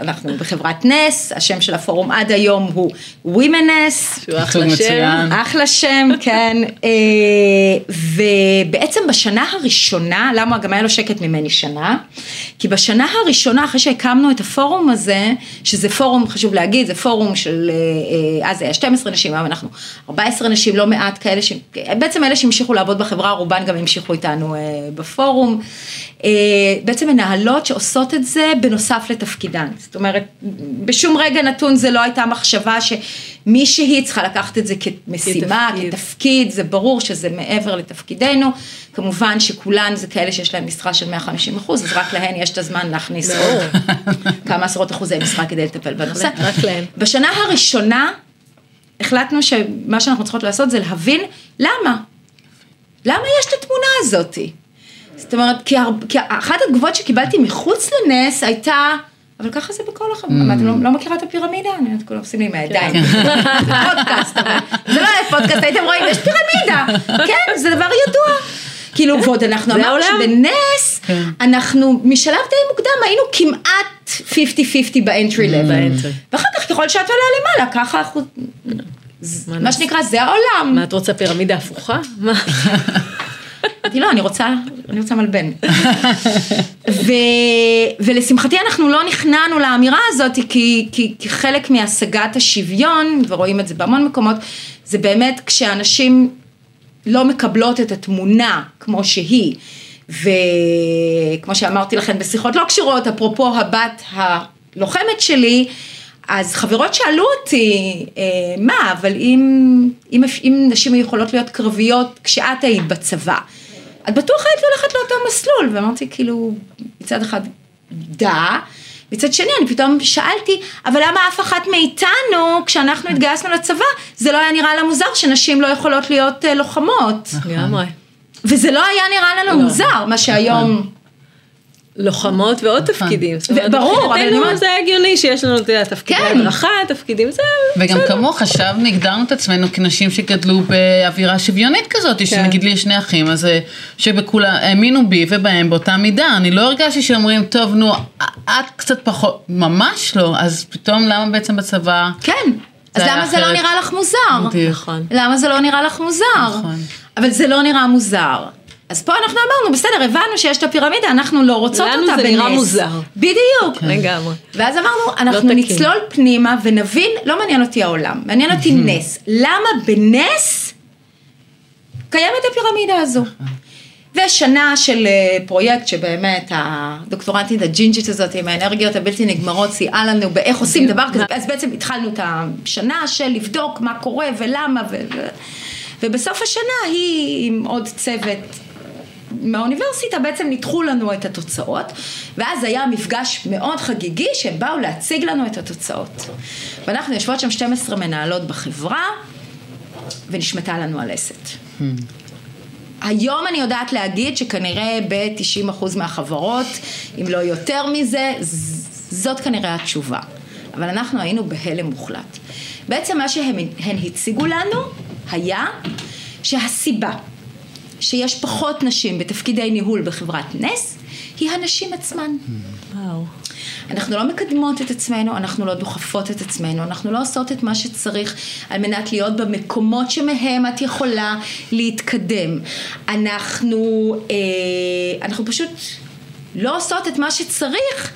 אנחנו בחברת נס, השם של הפורום עד היום הוא ווימנס. שהוא אחלה שם. אחלה שם, כן. אה, ובעצם בשנה הראשונה, למה גם היה לו שקט ממני שנה? כי בשנה הראשונה, אחרי שהקמנו את הפורום הזה, שזה פורום, חשוב להגיד, זה פורום של, אה, אז זה היה 12 נשים, היום אנחנו 14 נשים, לא מעט כאלה, ש... בעצם אלה שהמשיכו לעבוד בחברה, רובן גם המשיכו איתנו אה, בפורום. בעצם מנהלות שעושות את זה בנוסף לתפקידן. זאת אומרת, בשום רגע נתון זה לא הייתה מחשבה שמישהי צריכה לקחת את זה כמשימה, כתפקיד. כתפקיד, זה ברור שזה מעבר לתפקידנו. כמובן שכולן זה כאלה שיש להן משרה של 150 אחוז, אז רק להן יש את הזמן להכניס עוד כמה עשרות אחוזי משרה כדי לטפל בנושא. רק להן. בשנה הראשונה החלטנו שמה שאנחנו צריכות לעשות זה להבין למה. למה יש את התמונה הזאתי? זאת אומרת, כי, הר... כי אחת התגובות שקיבלתי מחוץ לנס הייתה, אבל ככה זה בכל החברה, mm. אתם לא, לא מכירה את הפירמידה? אני יודעת, כולם עושים לי עם הידיים. כן. זה פודקאסט, אבל זה לא היה פודקאסט, הייתם רואים, יש פירמידה. כן, זה דבר ידוע. כאילו, ועוד אנחנו אמרנו שבנס, כן. אנחנו משלב די מוקדם היינו כמעט 50-50 באנטרי לבל. ואחר כך ככל שאת עולה למעלה, ככה אנחנו... מה שנקרא, זה העולם. מה, את רוצה פירמידה הפוכה? מה? אמרתי, לא, אני רוצה, אני רוצה מלבן. ו, ולשמחתי אנחנו לא נכנענו לאמירה הזאת, כי, כי, כי חלק מהשגת השוויון, ורואים את זה בהמון מקומות, זה באמת כשאנשים לא מקבלות את התמונה כמו שהיא, וכמו שאמרתי לכם בשיחות לא קשורות, אפרופו הבת הלוחמת שלי, אז חברות שאלו אותי, אה, מה, אבל אם, אם, אם נשים יכולות להיות קרביות כשאת היית בצבא, את בטוח היית ללכת לאותו מסלול, ואמרתי כאילו, מצד אחד, דה, מצד שני אני פתאום שאלתי, אבל למה אף אחת מאיתנו, כשאנחנו התגייסנו לצבא, זה לא היה נראה לה מוזר שנשים לא יכולות להיות אה, לוחמות. לגמרי. וזה לא היה נראה לנו לא. מוזר, מה שהיום... לוחמות ועוד נכון. תפקידים. ברור, אבל אני אומרת... זה הגיוני שיש לנו, אתה יודע, תפקידי כן. הדרכה, תפקידים, זה... וגם כמוך, חשבנו, הגדרנו את עצמנו כנשים שגדלו באווירה שוויונית כזאת, כן. שנגיד לי יש שני אחים, אז אה, שבכולה האמינו בי ובהם באותה מידה. אני לא הרגשתי שאומרים, טוב, נו, את קצת פחות, ממש לא, אז פתאום למה בעצם בצבא... כן. אז למה זה לא נראה לך מוזר? נכון. למה זה לא נראה לך מוזר? נכון. אבל זה לא נראה מוזר. אז פה אנחנו אמרנו, בסדר, הבנו שיש את הפירמידה, אנחנו לא רוצות אותה בנס. לנו זה נראה מוזר. בדיוק. כן. לגמרי. ואז אמרנו, אנחנו לא נצלול פנימה ונבין, לא מעניין אותי העולם, מעניין אותי נס. למה בנס קיימת הפירמידה הזו? ושנה של אה, פרויקט שבאמת הדוקטורנטית הג'ינג'ית הזאת עם האנרגיות הבלתי נגמרות סייעה לנו באיך עושים דבר כזה, אז בעצם התחלנו את השנה של לבדוק מה קורה ולמה ו... ובסוף השנה היא עם עוד צוות מהאוניברסיטה בעצם ניתחו לנו את התוצאות, ואז היה מפגש מאוד חגיגי שהם באו להציג לנו את התוצאות. ואנחנו יושבות שם 12 מנהלות בחברה, ונשמטה לנו הלסת. היום אני יודעת להגיד שכנראה ב-90% מהחברות, אם לא יותר מזה, זאת כנראה התשובה. אבל אנחנו היינו בהלם מוחלט. בעצם מה שהן הציגו לנו היה שהסיבה שיש פחות נשים בתפקידי ניהול בחברת נס, היא הנשים עצמן. וואו. אנחנו לא מקדמות את עצמנו, אנחנו לא דוחפות את עצמנו, אנחנו לא עושות את מה שצריך על מנת להיות במקומות שמהם את יכולה להתקדם. אנחנו, אה, אנחנו פשוט לא עושות את מה שצריך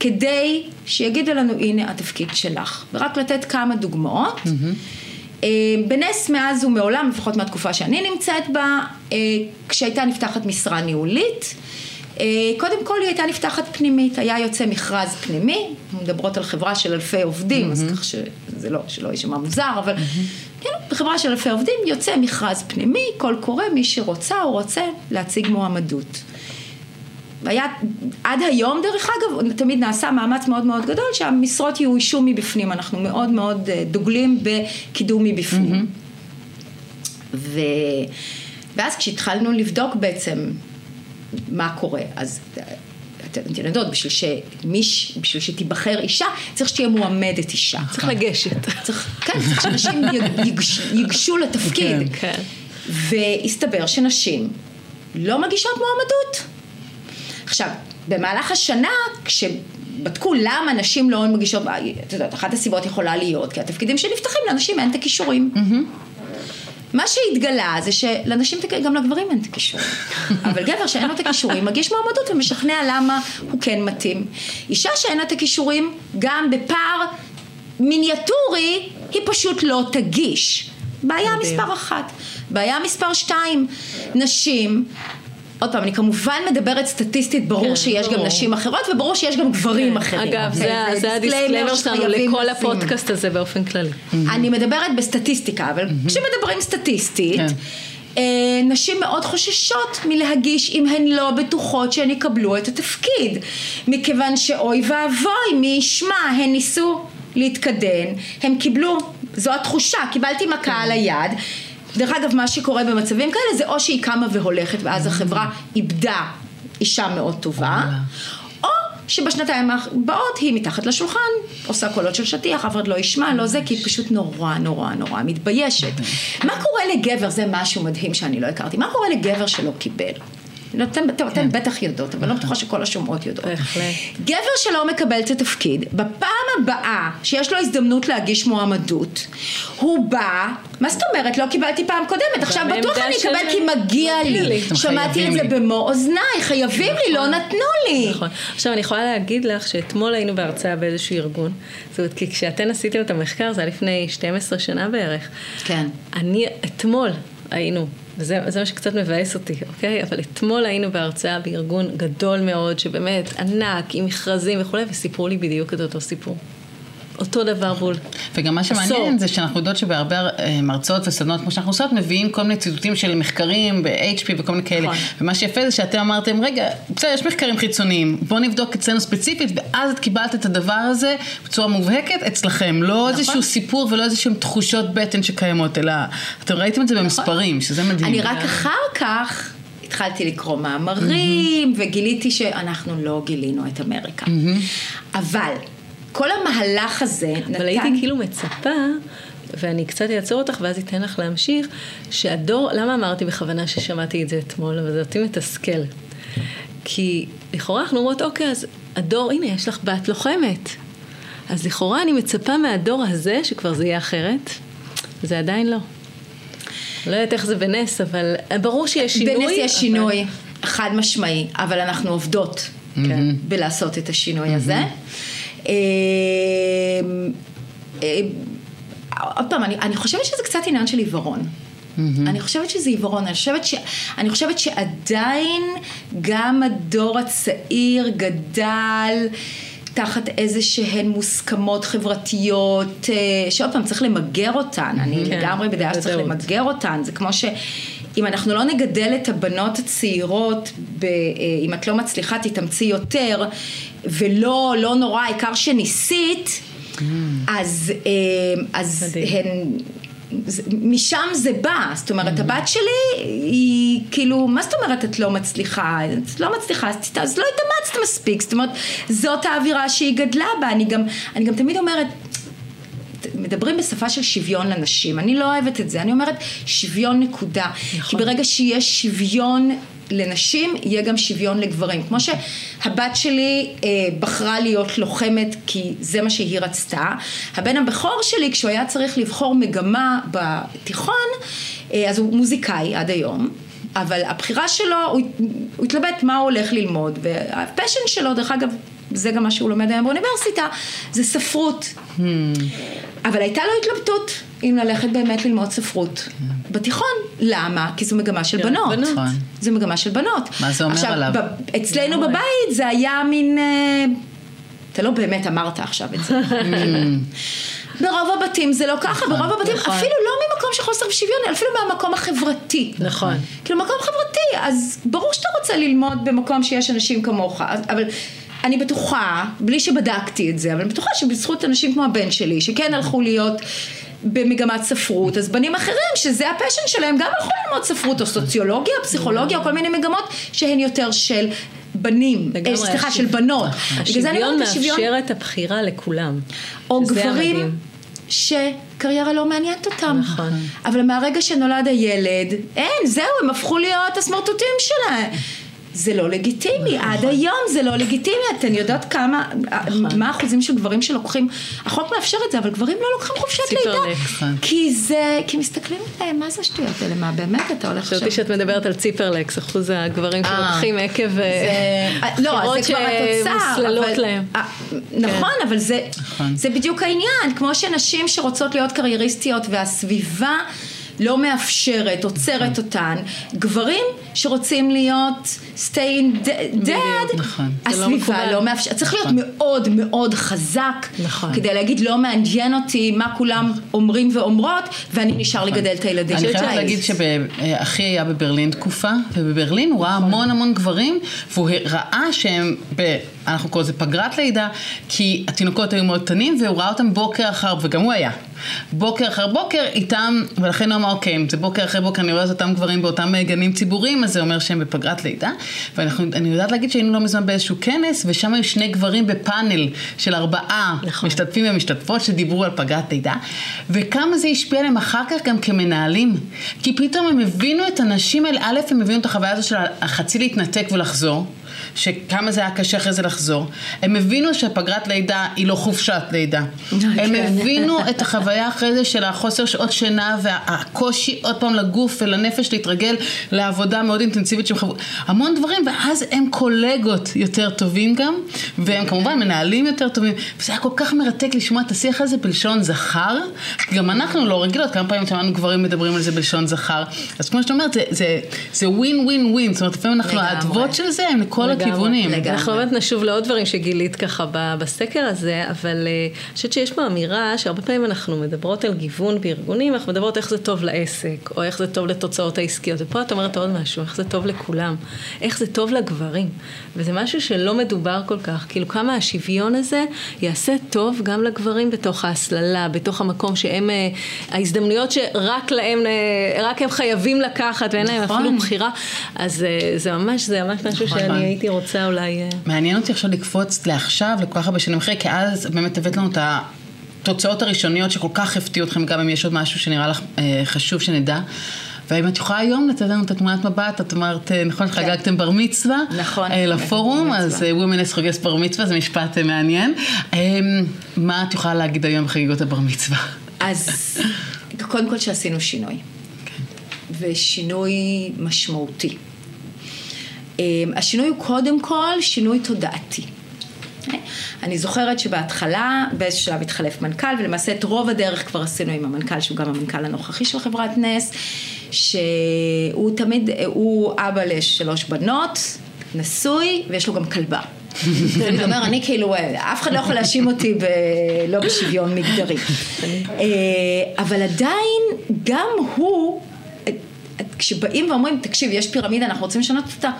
כדי שיגידו לנו הנה התפקיד שלך. ורק לתת כמה דוגמאות. Mm-hmm. אה, בנס מאז ומעולם, לפחות מהתקופה שאני נמצאת בה, אה, כשהייתה נפתחת משרה ניהולית, אה, קודם כל היא הייתה נפתחת פנימית, היה יוצא מכרז פנימי, מדברות על חברה של אלפי עובדים, mm-hmm. אז כך שזה לא, שלא יישמע מוזר, אבל mm-hmm. כן, בחברה של אלפי עובדים יוצא מכרז פנימי, קול קורא, מי שרוצה או רוצה להציג מועמדות. היה, עד היום דרך אגב, תמיד נעשה מאמץ מאוד מאוד גדול שהמשרות יאוישו מבפנים, אנחנו מאוד מאוד אה, דוגלים בקידום מבפנים. Mm-hmm. ו... ואז כשהתחלנו לבדוק בעצם מה קורה, אז אתן יודעות, בשביל, שמיש, בשביל שתיבחר אישה, צריך שתהיה מועמדת אישה. צריך לגשת. צריך, כן, צריך שאנשים ייגשו לתפקיד. כן. והסתבר שנשים לא מגישות מועמדות. עכשיו, במהלך השנה, כשבדקו למה נשים לא מגישות, את יודעת, אחת הסיבות יכולה להיות, כי התפקידים שנפתחים לנשים אין את הכישורים. מה שהתגלה זה שלנשים, גם לגברים אין את הכישורים. אבל גבר שאין לו את הכישורים מגיש מועמדות ומשכנע למה הוא כן מתאים. אישה שאין לה את הכישורים, גם בפער מיניאטורי, היא פשוט לא תגיש. בעיה מספר אחת. בעיה מספר שתיים, נשים עוד פעם, אני כמובן מדברת סטטיסטית, ברור כן, שיש ברור. גם נשים אחרות וברור שיש גם גברים כן. אחרים. אגב, okay, זה, זה, זה הדיסקלמר שלנו לכל הפודקאסט הזה באופן כללי. Mm-hmm. אני מדברת בסטטיסטיקה, אבל mm-hmm. כשמדברים סטטיסטית, כן. אה, נשים מאוד חוששות מלהגיש אם הן לא בטוחות שהן יקבלו את התפקיד, מכיוון שאוי ואבוי, מי ישמע, הן ניסו להתקדם, הם קיבלו, זו התחושה, קיבלתי מכה כן. על היד. דרך אגב, מה שקורה במצבים כאלה זה או שהיא קמה והולכת ואז החברה איבדה אישה מאוד טובה, או שבשנתיים הבאות היא מתחת לשולחן, עושה קולות של שטיח, אף אחד לא ישמע, לא זה, כי היא פשוט נורא נורא נורא מתביישת. מה קורה לגבר, זה משהו מדהים שאני לא הכרתי, מה קורה לגבר שלא קיבל? לא, אתן, אתן כן. בטח יודעות, אבל לא בטוחה שכל השומעות יודעות. גבר שלא מקבל את התפקיד, בפעם הבאה שיש לו הזדמנות להגיש מועמדות, הוא בא, מה זאת אומרת? לא קיבלתי פעם קודמת, עכשיו בטוח אני אקבל כי מגיע לי. שמעתי את זה במו אוזניי, חייבים לי, לא נכון. נתנו לי. נכון. עכשיו, אני יכולה להגיד לך שאתמול היינו בהרצאה באיזשהו ארגון, זאת אומרת, כי כשאתן עשיתם את המחקר, זה היה לפני 12 שנה בערך. כן. אני, אתמול היינו וזה מה שקצת מבאס אותי, אוקיי? אבל אתמול היינו בהרצאה בארגון גדול מאוד, שבאמת ענק, עם מכרזים וכולי, וסיפרו לי בדיוק את אותו סיפור. אותו דבר בול. וגם מה שמעניין זה שאנחנו יודעות שבהרבה אה, מרצות וסדנות כמו שאנחנו עושות, מביאים כל מיני ציטוטים של מחקרים ב-HP וכל מיני כאלה. נכון. ומה שיפה זה שאתם אמרתם, רגע, בסדר, יש מחקרים חיצוניים, בואו נבדוק אצלנו ספציפית, ואז את קיבלת את הדבר הזה בצורה מובהקת אצלכם. לא נכון. איזשהו סיפור ולא איזשהם תחושות בטן שקיימות, אלא אתם ראיתם את זה נכון. במספרים, שזה מדהים. אני רק אחר כך... התחלתי לקרוא מאמרים, mm-hmm. וגיליתי שאנחנו לא גילינו את אמריקה. Mm-hmm. אבל כל המהלך הזה נתן... אבל הייתי כאילו מצפה, ואני קצת אעצור אותך ואז אתן לך להמשיך, שהדור, למה אמרתי בכוונה ששמעתי את זה אתמול, אבל זה אותי מתסכל. כי לכאורה אנחנו אומרות, אוקיי, אז הדור, הנה, יש לך בת לוחמת. אז לכאורה אני מצפה מהדור הזה, שכבר זה יהיה אחרת, זה עדיין לא. לא יודעת איך זה בנס, אבל ברור שיש שינוי. בנס יש שינוי, אבל... חד משמעי, אבל אנחנו עובדות כן. בלעשות את השינוי הזה. אמ, אמ, עוד פעם, אני, אני חושבת שזה קצת עניין של עיוורון. Mm-hmm. אני חושבת שזה עיוורון, אני חושבת, ש, אני חושבת שעדיין גם הדור הצעיר גדל תחת איזה שהן מוסכמות חברתיות, אה, שעוד פעם צריך למגר אותן, mm-hmm. אני כן, לגמרי בדעה שצריך למגר אותן, זה כמו ש... אם אנחנו לא נגדל את הבנות הצעירות, ב, אה, אם את לא מצליחה תתאמצי יותר, ולא, לא נורא, העיקר שניסית. אז, אה, אז הן... משם זה בא, זאת אומרת, mm-hmm. הבת שלי היא כאילו, מה זאת אומרת את לא מצליחה? את לא מצליחה, אז, אז לא התאמצת מספיק, זאת אומרת, זאת האווירה שהיא גדלה בה, אני גם, אני גם תמיד אומרת, מדברים בשפה של שוויון לנשים, אני לא אוהבת את זה, אני אומרת שוויון נקודה, נכון. כי ברגע שיש שוויון לנשים, יהיה גם שוויון לגברים. כמו שהבת שלי אה, בחרה להיות לוחמת כי זה מה שהיא רצתה, הבן הבכור שלי, כשהוא היה צריך לבחור מגמה בתיכון, אה, אז הוא מוזיקאי עד היום. אבל הבחירה שלו, הוא, הוא התלבט מה הוא הולך ללמוד, והפשן שלו, דרך אגב, זה גם מה שהוא לומד היום באוניברסיטה, זה ספרות. Hmm. אבל הייתה לו התלבטות אם ללכת באמת ללמוד ספרות. Hmm. בתיכון. למה? כי זו מגמה של כן, בנות. בנות. נכון. זו מגמה של בנות. מה זה אומר עכשיו, עליו? עכשיו, אצלנו בבית זה היה מין... אה, אתה לא באמת אמרת עכשיו את זה. Hmm. ברוב הבתים זה לא ככה, נכון, ברוב הבתים נכון. אפילו לא ממקום של חוסר שוויון, אפילו מהמקום החברתי. נכון. כאילו מקום חברתי, אז ברור שאתה רוצה ללמוד במקום שיש אנשים כמוך, אבל אני בטוחה, בלי שבדקתי את זה, אבל אני בטוחה שבזכות אנשים כמו הבן שלי, שכן הלכו להיות במגמת ספרות, אז בנים אחרים, שזה הפשן שלהם, גם הלכו ללמוד ספרות, או סוציולוגיה, או פסיכולוגיה, או כל מיני מגמות שהן יותר של בנים, אה, סליחה, של בנות. השוויון מאפשר את הבחירה לכולם. או גברים. ש... קריירה לא מעניינת אותם. נכון. אבל מהרגע שנולד הילד, אין, זהו, הם הפכו להיות הסמרטוטים שלהם. זה לא לגיטימי, עד היום זה לא לגיטימי, אתן יודעות כמה, מה האחוזים של גברים שלוקחים, החוק מאפשר את זה, אבל גברים לא לוקחים חופשת לידה, ציפרלקס. כי זה, כי מסתכלים עליהם, מה זה השטויות האלה, מה באמת אתה הולך עכשיו, חשבתי שאת מדברת על ציפרלקס, אחוז הגברים אה. שלוקחים עקב זה- לא, בחירות זה כבר התוצר, שמוסללות אבל- להם. אה, נכון, אבל זה, נכון. זה בדיוק העניין, כמו שנשים שרוצות להיות קרייריסטיות והסביבה לא מאפשרת, עוצרת אותן, גברים שרוצים להיות stay in dead, נכון. לא הסביבה. לא מאפשרת, צריך להיות מאוד מאוד חזק, נכון. כדי להגיד לא מעניין אותי מה כולם אומרים ואומרות, ואני נשאר לגדל את הילדים אני. חייבת להגיד שאחי היה בברלין תקופה, ובברלין הוא ראה המון המון גברים, והוא ראה שהם, ב, אנחנו קוראים לזה פגרת לידה, כי התינוקות היו מאוד קטנים, והוא ראה אותם בוקר אחר, וגם הוא היה. בוקר אחר בוקר איתם, ולכן הוא אמר, אוקיי, אם זה בוקר אחרי בוקר, אני רואה את אותם גברים באותם גנים ציבוריים, אז זה אומר שהם בפגרת לידה. ואני יודעת להגיד שהיינו לא מזמן באיזשהו כנס, ושם היו שני גברים בפאנל של ארבעה נכון. משתתפים ומשתתפות שדיברו על פגרת לידה, וכמה זה השפיע עליהם אחר כך גם כמנהלים. כי פתאום הם הבינו את הנשים האלה, א', הם הבינו את החוויה הזו של החצי להתנתק ולחזור. שכמה זה היה קשה אחרי זה לחזור. הם הבינו שפגרת לידה היא לא חופשת לידה. הם הבינו את החוויה אחרי זה של החוסר שעות שינה והקושי עוד פעם לגוף ולנפש להתרגל לעבודה מאוד אינטנסיבית שהם חוו. המון דברים, ואז הם קולגות יותר טובים גם, והם כמובן מנהלים יותר טובים. וזה היה כל כך מרתק לשמוע את השיח הזה בלשון זכר, כי גם אנחנו לא רגילות, כמה פעמים שמענו גברים מדברים על זה בלשון זכר. אז כמו שאת אומרת, זה- ווין ווין ווין, זאת אומרת, לפעמים אנחנו. האדוות של זה הם לכל לגמרי. הכיוונים. לגמרי. אנחנו באמת נשוב לעוד דברים שגילית ככה בסקר הזה, אבל אה, אני חושבת שיש פה אמירה שהרבה פעמים אנחנו מדברות על גיוון בארגונים, אנחנו מדברות איך זה טוב לעסק, או איך זה טוב לתוצאות העסקיות, ופה את אומרת עוד משהו, איך זה טוב לכולם, איך זה טוב לגברים, וזה משהו שלא מדובר כל כך, כאילו כמה השוויון הזה יעשה טוב גם לגברים בתוך ההסללה, בתוך המקום שהם, אה, ההזדמנויות שרק להם, אה, רק הם חייבים לקחת ואין להם נכון. אפילו בחירה, אז זה ממש, זה ממש משהו נכון. שאני הייתי רוצה אולי... אה, מעניין אותי עכשיו לקפוץ לעכשיו, לכל כך הרבה שנים אחרי, כי אז באמת הבאת לנו את התוצאות הראשוניות שכל כך הפתיעו אתכם, גם אם יש עוד משהו שנראה לך אה, חשוב שנדע. והאם את יכולה היום לתת לנו את התמונת מבט, את אמרת, אה, נכון שחגגתם בר מצווה? נכון, אה, לפורום, בר אז. אה, Women חוגס בר מצווה, זה משפט אה, מעניין. אה, מה את יכולה להגיד היום בחגיגות הבר מצווה? אז קודם כל שעשינו שינוי. ושינוי משמעותי. אמ, השינוי הוא קודם כל שינוי תודעתי. אני זוכרת שבהתחלה, באיזשהו שלב התחלף מנכ"ל, ולמעשה את רוב הדרך כבר עשינו עם המנכ"ל, שהוא גם המנכ"ל הנוכחי של חברת נס, שהוא תמיד, הוא אבא לשלוש בנות, נשוי, ויש לו גם כלבה. תמיד אומר, אני כאילו, אף אחד לא יכול להאשים אותי ב... לא בשוויון מגדרי. אה, אבל עדיין, גם הוא, כשבאים ואומרים, תקשיב, יש פירמידה, אנחנו רוצים לשנות אותה,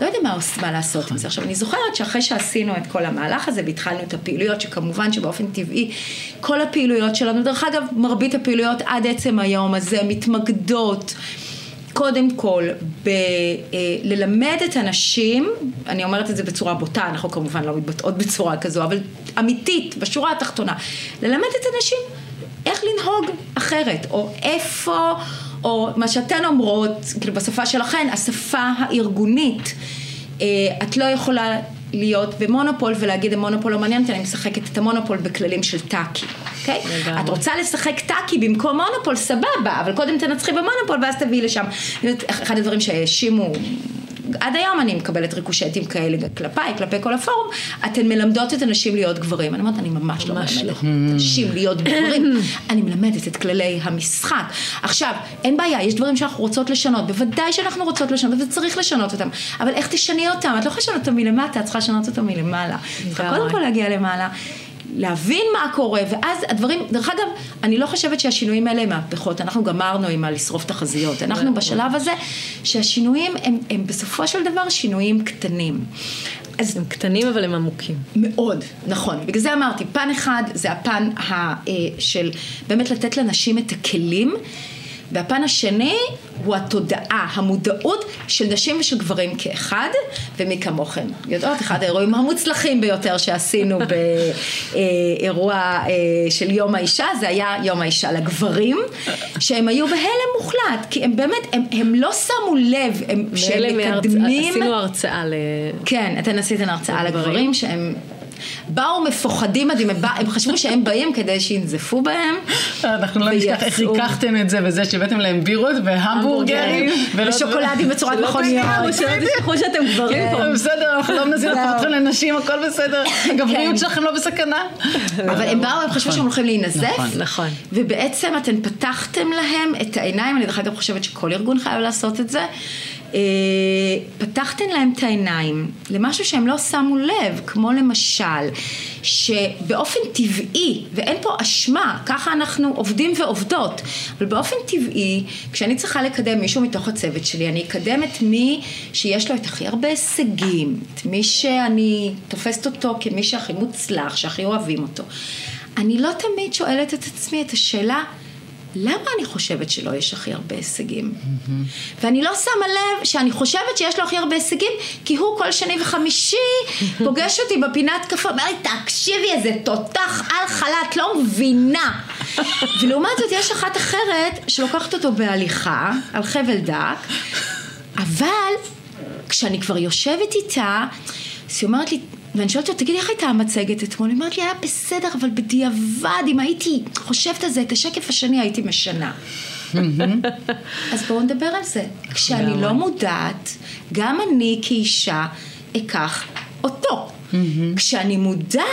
לא יודע מה, מה לעשות עם זה. עכשיו, אני זוכרת שאחרי שעשינו את כל המהלך הזה והתחלנו את הפעילויות, שכמובן שבאופן טבעי, כל הפעילויות שלנו, דרך אגב, מרבית הפעילויות עד עצם היום הזה מתמקדות. קודם כל, בללמד את הנשים, אני אומרת את זה בצורה בוטה, אנחנו כמובן לא מתבטאות בצורה כזו, אבל אמיתית, בשורה התחתונה, ללמד את הנשים איך לנהוג אחרת, או איפה, או מה שאתן אומרות, כאילו בשפה שלכן, השפה הארגונית, אה, את לא יכולה להיות במונופול ולהגיד המונופול לא מעניין אותי, אני משחקת את המונופול בכללים של טאקי, אוקיי? לגמרי. את רוצה לשחק טאקי במקום מונופול, סבבה, אבל קודם תנצחי במונופול ואז תביאי לשם. אחד הדברים שהאשימו... עד היום אני מקבלת ריקושטים כאלה כלפיי, כלפי כל הפורום, אתן מלמדות את הנשים להיות גברים. אני אומרת, אני ממש לא ממש מלמדת את הנשים להיות גברים, אני מלמדת את כללי המשחק. עכשיו, אין בעיה, יש דברים שאנחנו רוצות לשנות, בוודאי שאנחנו רוצות לשנות וצריך לשנות אותם, אבל איך תשני אותם? את לא יכולה לשנות אותם מלמטה, את צריכה לשנות אותם מלמעלה. צריכה. קודם כל להגיע למעלה. להבין מה קורה, ואז הדברים, דרך אגב, אני לא חושבת שהשינויים האלה הם מהפכות, אנחנו גמרנו עם הלשרוף תחזיות, אנחנו בשלב הזה שהשינויים הם, הם בסופו של דבר שינויים קטנים. אז הם קטנים אבל הם עמוקים. מאוד, נכון. בגלל זה אמרתי, פן אחד זה הפן ה, אה, של באמת לתת לנשים את הכלים והפן השני הוא התודעה, המודעות של נשים ושל גברים כאחד, ומי כמוכם. יודעות, אחד האירועים המוצלחים ביותר שעשינו באירוע אה, של יום האישה, זה היה יום האישה לגברים, שהם היו בהלם מוחלט, כי הם באמת, הם, הם לא שמו לב, הם, שהם מקדמים... עשינו הרצאה ל... כן, אתן עשיתן הרצאה לגברים שהם... באו מפוחדים מדהים, הם, חשבו שהם באים כדי שינזפו בהם. אנחנו לא נשכח איך ריככתם את זה בזה שהבאתם להם בירות והמבורגרים. ושוקולדים בצורת מכוניות. שלא תשכחו שאתם גברים פה. בסדר, אנחנו לא מנסים להפוך אתכם לנשים, הכל בסדר. הגבריות שלכם לא בסכנה. אבל הם באו, הם חשבו שהם הולכים להינזף. נכון. ובעצם אתן פתחתם להם את העיניים, אני דרך אגב חושבת שכל ארגון חייב לעשות את זה. אה, פתחתן להם את העיניים למשהו שהם לא שמו לב, כמו למשל, שבאופן טבעי, ואין פה אשמה, ככה אנחנו עובדים ועובדות, אבל באופן טבעי, כשאני צריכה לקדם מישהו מתוך הצוות שלי, אני אקדם את מי שיש לו את הכי הרבה הישגים, את מי שאני תופסת אותו כמי שהכי מוצלח, שהכי אוהבים אותו. אני לא תמיד שואלת את עצמי את השאלה, למה אני חושבת שלו יש הכי הרבה הישגים? Mm-hmm. ואני לא שמה לב שאני חושבת שיש לו הכי הרבה הישגים, כי הוא כל שני וחמישי פוגש אותי בפינת קפה, אומר לי, תקשיבי, איזה תותח על חל"ת, לא מבינה. ולעומת זאת יש אחת אחרת שלוקחת אותו בהליכה, על חבל דק, אבל כשאני כבר יושבת איתה, אז היא אומרת לי, ואני שואלת אותה, תגידי, איך הייתה המצגת אתמול? היא אומרת לי, היה בסדר, אבל בדיעבד, אם הייתי חושבת על זה, את השקף השני הייתי משנה. אז בואו נדבר על זה. כשאני לא מודעת, גם אני כאישה אקח אותו. Mm-hmm. כשאני מודעת,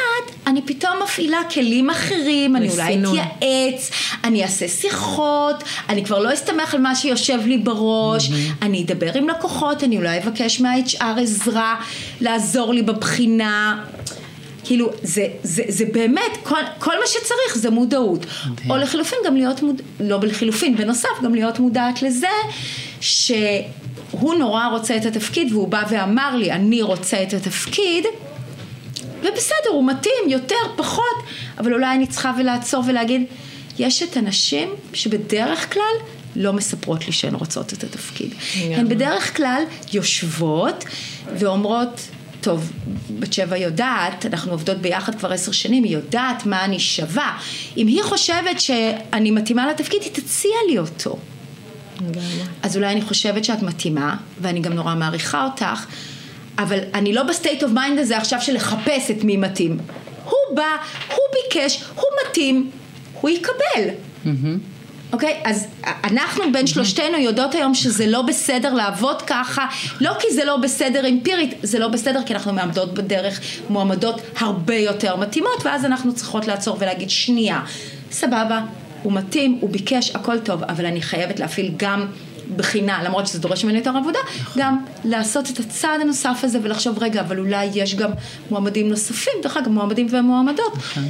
אני פתאום מפעילה כלים אחרים, אני אולי אתייעץ, אני אעשה שיחות, אני כבר לא אסתמך על מה שיושב לי בראש, mm-hmm. אני אדבר עם לקוחות, אני אולי אבקש מה-HR עזרה לעזור לי בבחינה. כאילו, זה, זה, זה באמת, כל, כל מה שצריך זה מודעות. Okay. או לחילופין גם להיות מודעת, לא לחילופין, בנוסף גם להיות מודעת לזה שהוא נורא רוצה את התפקיד והוא בא ואמר לי, אני רוצה את התפקיד. ובסדר, הוא מתאים, יותר, פחות, אבל אולי אני צריכה ולעצור ולהגיד, יש את הנשים שבדרך כלל לא מספרות לי שהן רוצות את התפקיד. הן בדרך כלל יושבות ואומרות, טוב, בת שבע יודעת, אנחנו עובדות ביחד כבר עשר שנים, היא יודעת מה אני שווה. אם היא חושבת שאני מתאימה לתפקיד, היא תציע לי אותו. אז אולי אני חושבת שאת מתאימה, ואני גם נורא מעריכה אותך, אבל אני לא ב state of mind הזה עכשיו של לחפש את מי מתאים. הוא בא, הוא ביקש, הוא מתאים, הוא יקבל. אוקיי? Okay, אז אנחנו בין שלושתנו יודעות היום שזה לא בסדר לעבוד ככה, לא כי זה לא בסדר אמפירית, זה לא בסדר כי אנחנו מאבדות בדרך מועמדות הרבה יותר מתאימות, ואז אנחנו צריכות לעצור ולהגיד, שנייה, סבבה, הוא מתאים, הוא ביקש, הכל טוב, אבל אני חייבת להפעיל גם בחינה, למרות שזה דורש ממני יותר עבודה, נכון. גם לעשות את הצעד הנוסף הזה ולחשוב, רגע, אבל אולי יש גם מועמדים נוספים, דרך אגב, מועמדים ומועמדות. נכון.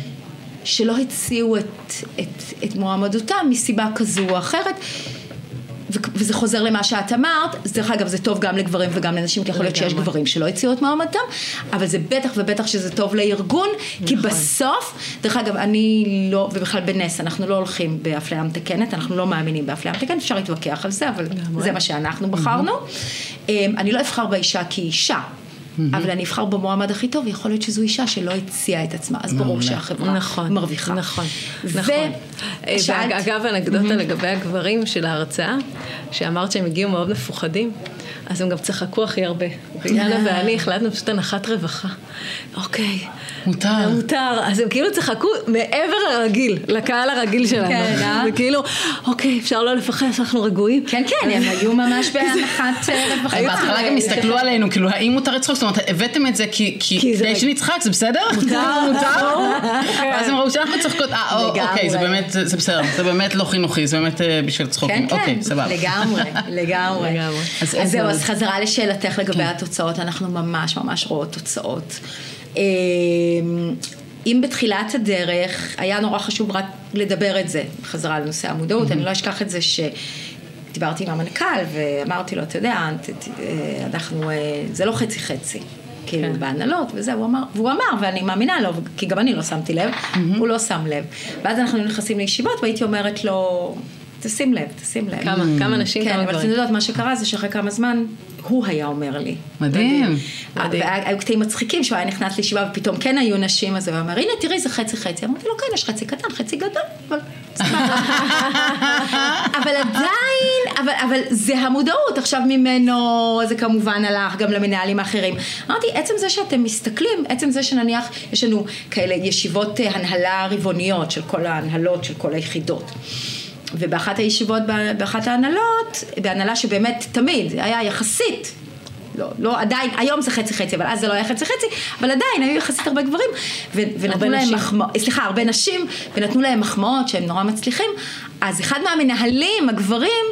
שלא הציעו את, את, את מועמדותם מסיבה כזו או אחרת, וזה חוזר למה שאת אמרת, דרך אגב זה טוב גם לגברים וגם לנשים, כי יכול להיות שיש גברים שלא הציעו את מעמדם, אבל זה בטח ובטח שזה טוב לארגון, נכון. כי בסוף, דרך אגב, אני לא, ובכלל בנס, אנחנו לא הולכים באפליה מתקנת, אנחנו לא מאמינים באפליה מתקנת, אפשר להתווכח על זה, אבל זה מה שאנחנו בחרנו. אמ, אני לא אבחר באישה כאישה. Mm-hmm. אבל אני אבחר במועמד הכי טוב, יכול להיות שזו אישה שלא הציעה את עצמה, אז ברור שהחברה נכון, מרוויחה. נכון, נכון. ואגב, אנקדוטה mm-hmm. לגבי הגברים של ההרצאה, שאמרת שהם הגיעו מאוד מפוחדים. אז הם גם צחקו הכי הרבה. ויאנה ואני החלטנו פשוט הנחת רווחה. אוקיי. מותר. מותר. אז הם כאילו צחקו מעבר לרגיל, לקהל הרגיל שלנו. כן, אה? וכאילו, אוקיי, אפשר לא לפחד, אנחנו רגועים. כן, כן, הם היו ממש בהנחת אה, רווחה. בהתחלה גם הסתכלו עלינו, כאילו, האם מותר לצחוק? זאת אומרת, הבאתם את זה כי כדי שנצחק, זה בסדר? מותר. מותר? ואז הם ראו שאנחנו צוחקות, אה, אוקיי, זה באמת, זה בסדר, זה באמת לא חינוכי, זה באמת אה, בשביל צחוקים. כן, כן, אוקיי, לגמרי, לגמרי. אז זהו, אז חזרה לשאלתך לגבי כן. התוצאות, אנחנו ממש ממש רואות תוצאות. אמ, אם בתחילת הדרך היה נורא חשוב רק לדבר את זה, חזרה לנושא המודעות, אני לא אשכח את זה ש... דיברתי עם המנכ"ל ואמרתי לו, אתה יודע, אה, אנחנו, אה, זה לא חצי חצי. כאילו כן. בהנהלות וזה, הוא אמר, והוא אמר, ואני מאמינה לו, כי גם אני לא שמתי לב, הוא לא שם לב. ואז אנחנו נכנסים לישיבות והייתי אומרת לו, תשים לב, תשים לב. כמה, כמה נשים, כן, כמה אבל אתם. יודעות, מה שקרה זה שאחרי כמה זמן, הוא היה אומר לי. מדהים. מדהים. והיו קטעים מצחיקים שהוא היה נכנס לישיבה ופתאום כן היו נשים, אז הוא אומר, הנה תראי זה חצי חצי. אמרתי לו, כן, יש חצי קטן, חצי גדול, אבל... אבל עדיין, אבל, אבל זה המודעות, עכשיו ממנו זה כמובן הלך גם למנהלים האחרים. אמרתי, עצם זה שאתם מסתכלים, עצם זה שנניח, יש לנו כאלה ישיבות אה, הנהלה רבעוניות של כל ההנהלות, של כל היחידות. ובאחת הישיבות, באחת ההנהלות, בהנהלה שבאמת תמיד היה יחסית, לא, לא, עדיין, היום זה חצי חצי, אבל אז זה לא היה חצי חצי, אבל עדיין היו יחסית הרבה גברים, ו- ונתנו להם. מחמאות, סליחה, הרבה נשים, ונתנו להם מחמאות שהם נורא מצליחים, אז אחד מהמנהלים, הגברים,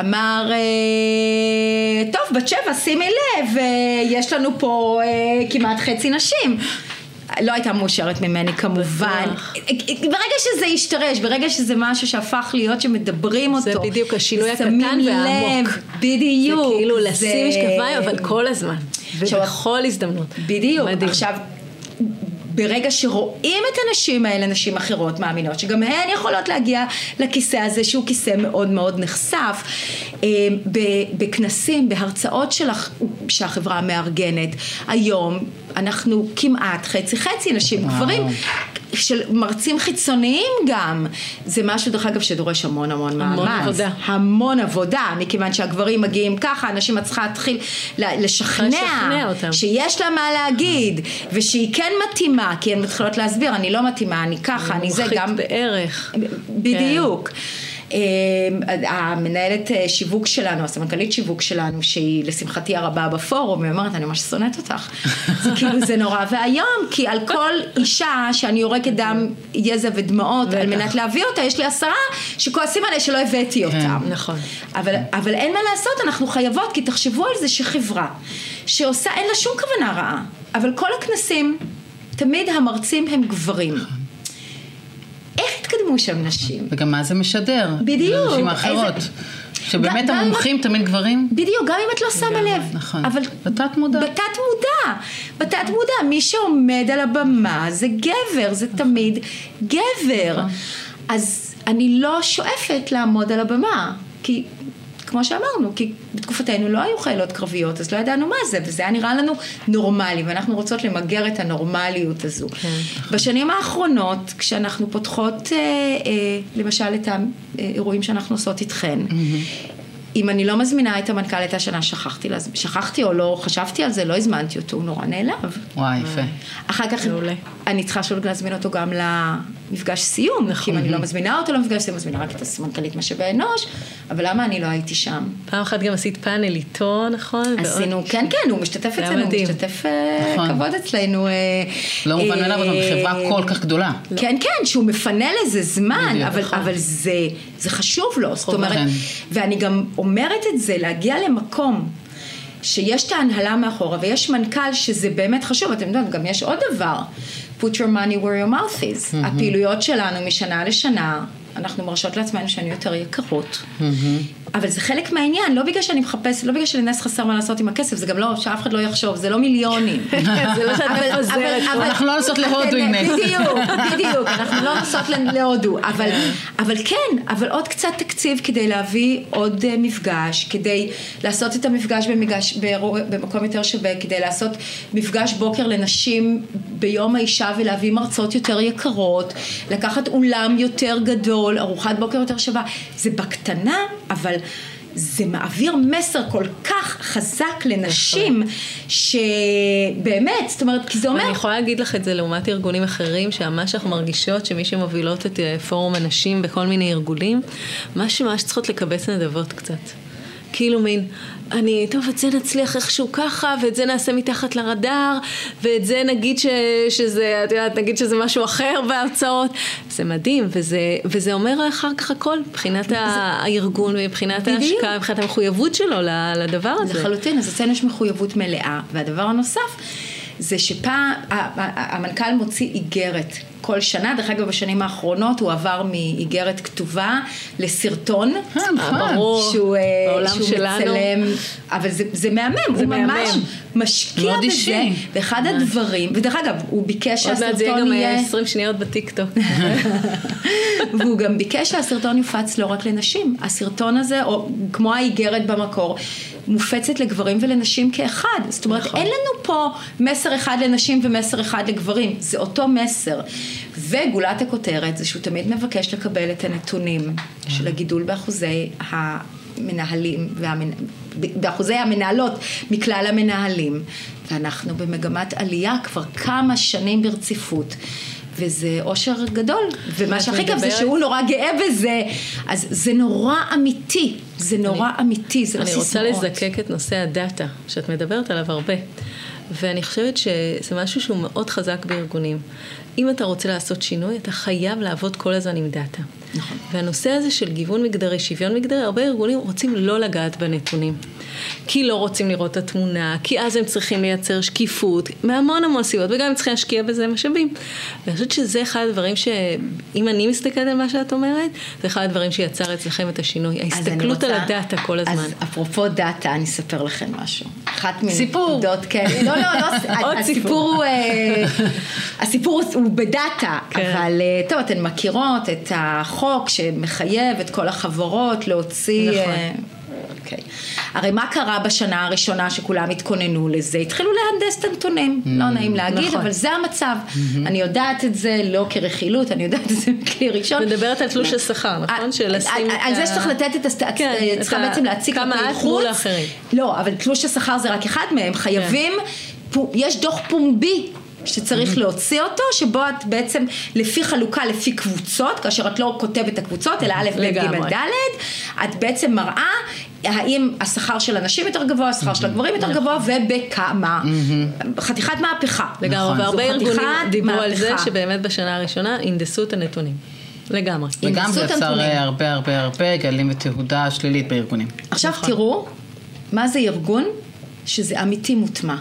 אמר, אה, טוב, בת שבע, שימי לב, אה, יש לנו פה אה, כמעט חצי נשים. לא הייתה מאושרת ממני כמובן. ברגע שזה השתרש, ברגע שזה משהו שהפך להיות שמדברים אותו. זה בדיוק השינוי הקטן והעמוק. בדיוק. זה כאילו לשים משקפיים, אבל כל הזמן. ובכל הזדמנות. בדיוק. מדהים. עכשיו, ברגע שרואים את הנשים האלה, נשים אחרות מאמינות, שגם הן יכולות להגיע לכיסא הזה, שהוא כיסא מאוד מאוד נחשף, אה, בכנסים, בהרצאות של הח- שהחברה מארגנת. היום אנחנו כמעט חצי חצי נשים. גברים. של מרצים חיצוניים גם, זה משהו דרך אגב שדורש המון המון מאמץ. המון עבודה. המון עבודה, מכיוון שהגברים מגיעים ככה, הנשים צריכה להתחיל לשכנע, לשכנע. שיש לה מה להגיד, ושהיא כן מתאימה, כי הן מתחילות להסביר, אני לא מתאימה, אני ככה, אני זה מומחית גם... בערך. בדיוק. אה, המנהלת אה, שיווק שלנו, הסמנכ"לית שיווק שלנו, שהיא לשמחתי הרבה בפורום, היא אומרת, אני ממש שונאת אותך. זה כאילו, זה נורא ואיום, כי על כל אישה שאני יורקת דם, יזע ודמעות, על. מנת להביא אותה, יש לי עשרה שכועסים עליי שלא הבאתי אותם. נכון. אבל, אבל אין מה לעשות, אנחנו חייבות, כי תחשבו על זה שחברה שעושה, אין לה שום כוונה רעה, אבל כל הכנסים, תמיד המרצים הם גברים. התקדמו שם נשים? וגם מה זה משדר. בדיוק. לנשים האחרות. איזה- שבאמת גם- גם המומחים תמיד גברים. בדיוק, גם אם את לא שמה לב. נכון. אבל... בתת מודע. בתת מודע. בתת מודע. מי שעומד על הבמה זה גבר, זה תמיד גבר. נכון. אז אני לא שואפת לעמוד על הבמה. כי... כמו שאמרנו, כי בתקופתנו לא היו חיילות קרביות, אז לא ידענו מה זה, וזה היה נראה לנו נורמלי, ואנחנו רוצות למגר את הנורמליות הזו. בשנים האחרונות, כשאנחנו פותחות, אה, אה, למשל, את האירועים שאנחנו עושות איתכן, אם אני לא מזמינה את המנכ"ל את השנה, שכחתי, להז- שכחתי או לא חשבתי על זה, לא הזמנתי אותו, הוא נורא נעלב. וואי, יפה. אחר כך מעולה. אני צריכה שוב להזמין אותו גם למפגש סיום, נכון. כי אם אני לא מזמינה אותו למפגש סיום, מזמינה רק את הסמנכ"לית משאבי אנוש, אבל למה אני לא הייתי שם? פעם אחת גם עשית פאנל איתו, נכון? עשינו, כן, כן, הוא משתתף אצלנו, הוא. משתתף אה, נכון. כבוד אצלנו. אה, לא מובן אה, מאליו, אבל בחברה כל כך גדולה. כן, כן, שהוא מפנה לזה זמן, אבל, נכון. זה, זה חשוב לו, זאת. אומרת, כן. ואני גם אומרת את זה, להגיע למקום שיש את ההנהלה מאחורה ויש מנכ"ל שזה באמת חשוב, אתם יודעים, גם יש עוד דבר, put your money where your mouth is, הפעילויות שלנו משנה לשנה, אנחנו מרשות לעצמנו שהן יותר יקרות. אבל זה חלק מהעניין, לא בגלל שאני מחפשת, לא בגלל שלנס חסר מה לעשות עם הכסף, זה גם לא, שאף אחד לא יחשוב, זה לא מיליונים. זה לא שאת מפזרת. אנחנו לא נוסעות להודו, כן, הנה. בדיוק, בדיוק, אנחנו לא נוסעות להודו, אבל, אבל כן, אבל עוד קצת תקציב כדי להביא עוד אה, מפגש, כדי לעשות את המפגש במקום יותר שווה, כדי לעשות מפגש בוקר לנשים ביום האישה ולהביא מרצות יותר יקרות, לקחת אולם יותר גדול, ארוחת בוקר יותר שווה, זה בקטנה, אבל... זה מעביר מסר כל כך חזק לנשים, שבאמת, זאת אומרת, כי זה אומר... ואני יכולה להגיד לך את זה לעומת ארגונים אחרים, שממש אנחנו מרגישות שמי שמובילות את אה, פורום הנשים בכל מיני ארגונים, ממש ממש צריכות לקבץ נדבות קצת. כאילו מין, אני, טוב, את זה נצליח איכשהו ככה, ואת זה נעשה מתחת לרדאר, ואת זה נגיד ש, שזה, את יודעת, נגיד שזה משהו אחר בהרצאות. זה מדהים, וזה, וזה אומר אחר כך הכל, מבחינת הארגון, מבחינת. ההשקעה, מבחינת המחויבות שלו לדבר הזה. לחלוטין, אז אצלנו יש מחויבות מלאה. והדבר הנוסף, זה שפעם המנכ"ל מוציא איגרת כל שנה, דרך אגב בשנים האחרונות הוא עבר מאיגרת כתובה לסרטון. אה, נכון. ברור. שהוא, אה, שהוא. מצלם, אבל זה, זה מהמם, זה הוא ממש מהמם. משקיע מאוד בזה, אישי. ואחד הדברים, ודרך אגב, הוא ביקש עוד מעט זה יהיה שהסרטון גם יהיה, אה, 20 שניות בטיקטוק. והוא גם ביקש שהסרטון יופץ לא רק לנשים, הסרטון הזה, או כמו האיגרת במקור, מופצת לגברים ולנשים כאחד, זאת אומרת נכון. אין לנו פה מסר אחד לנשים ומסר אחד לגברים, זה אותו מסר, וגולת הכותרת זה שהוא תמיד מבקש לקבל את הנתונים של הגידול באחוזי המנהלים, והמנ... באחוזי המנהלות מכלל המנהלים, ואנחנו במגמת עלייה כבר כמה שנים ברציפות. וזה אושר גדול, ומה שהכי כיף זה שהוא נורא גאה בזה, אז זה נורא אמיתי, זה נורא אמיתי, זה לא אני רוצה סיסמאות. לזקק את נושא הדאטה, שאת מדברת עליו הרבה. ואני חושבת שזה משהו שהוא מאוד חזק בארגונים. אם אתה רוצה לעשות שינוי, אתה חייב לעבוד כל הזמן עם דאטה. נכון. והנושא הזה של גיוון מגדרי, שוויון מגדרי, הרבה ארגונים רוצים לא לגעת בנתונים. כי לא רוצים לראות את התמונה, כי אז הם צריכים לייצר שקיפות, מהמון המון סיבות, וגם הם צריכים להשקיע בזה משאבים. ואני חושבת שזה אחד הדברים שאם אני מסתכלת על מה שאת אומרת, זה אחד הדברים שיצר אצלכם את השינוי. ההסתכלות על רוצה- הדאטה כל הזמן. אז אפרופו דאטה, אני אספר לכם משהו. אחת סיפור. מנקודות, כן. לא, לא, לא, עוד הסיפור סיפור. הוא, אה, הסיפור הוא בדאטה, כן. אבל אה, טוב, אתן מכירות את החוק שמחייב את כל החברות להוציא... נכון. אה, אוקיי. הרי מה קרה בשנה הראשונה שכולם התכוננו לזה? התחילו להנדס את הנתונים, לא נעים להגיד, נכון. אבל זה המצב. אני יודעת את זה לא כרכילות, אני יודעת את זה מכלי ראשון. מדברת על תלוש השכר, נכון? של לשים על- את על ה- זה שצריך לתת את הסט... כן, אה, צריכה בעצם להציג כמה את. מול האחרים. לא, אבל תלוש השכר זה רק אחד מהם. חייבים, פו- יש דוח פומבי. שצריך להוציא אותו, שבו את בעצם לפי חלוקה, לפי קבוצות, כאשר את לא כותבת את הקבוצות, אלא א', ב', ג'. ד', את בעצם מראה האם השכר של הנשים יותר גבוה, השכר של הגברים יותר גבוה, ובכמה. חתיכת מהפכה. לגמרי, נכון. והרבה ארגונים דיברו על זה. שבאמת בשנה הראשונה הנדסו את הנתונים. לגמרי. וגם זה יצר הרבה הרבה הרבה גלים ותהודה שלילית בארגונים. עכשיו נכון. תראו, מה זה ארגון? שזה אמיתי מוטמע.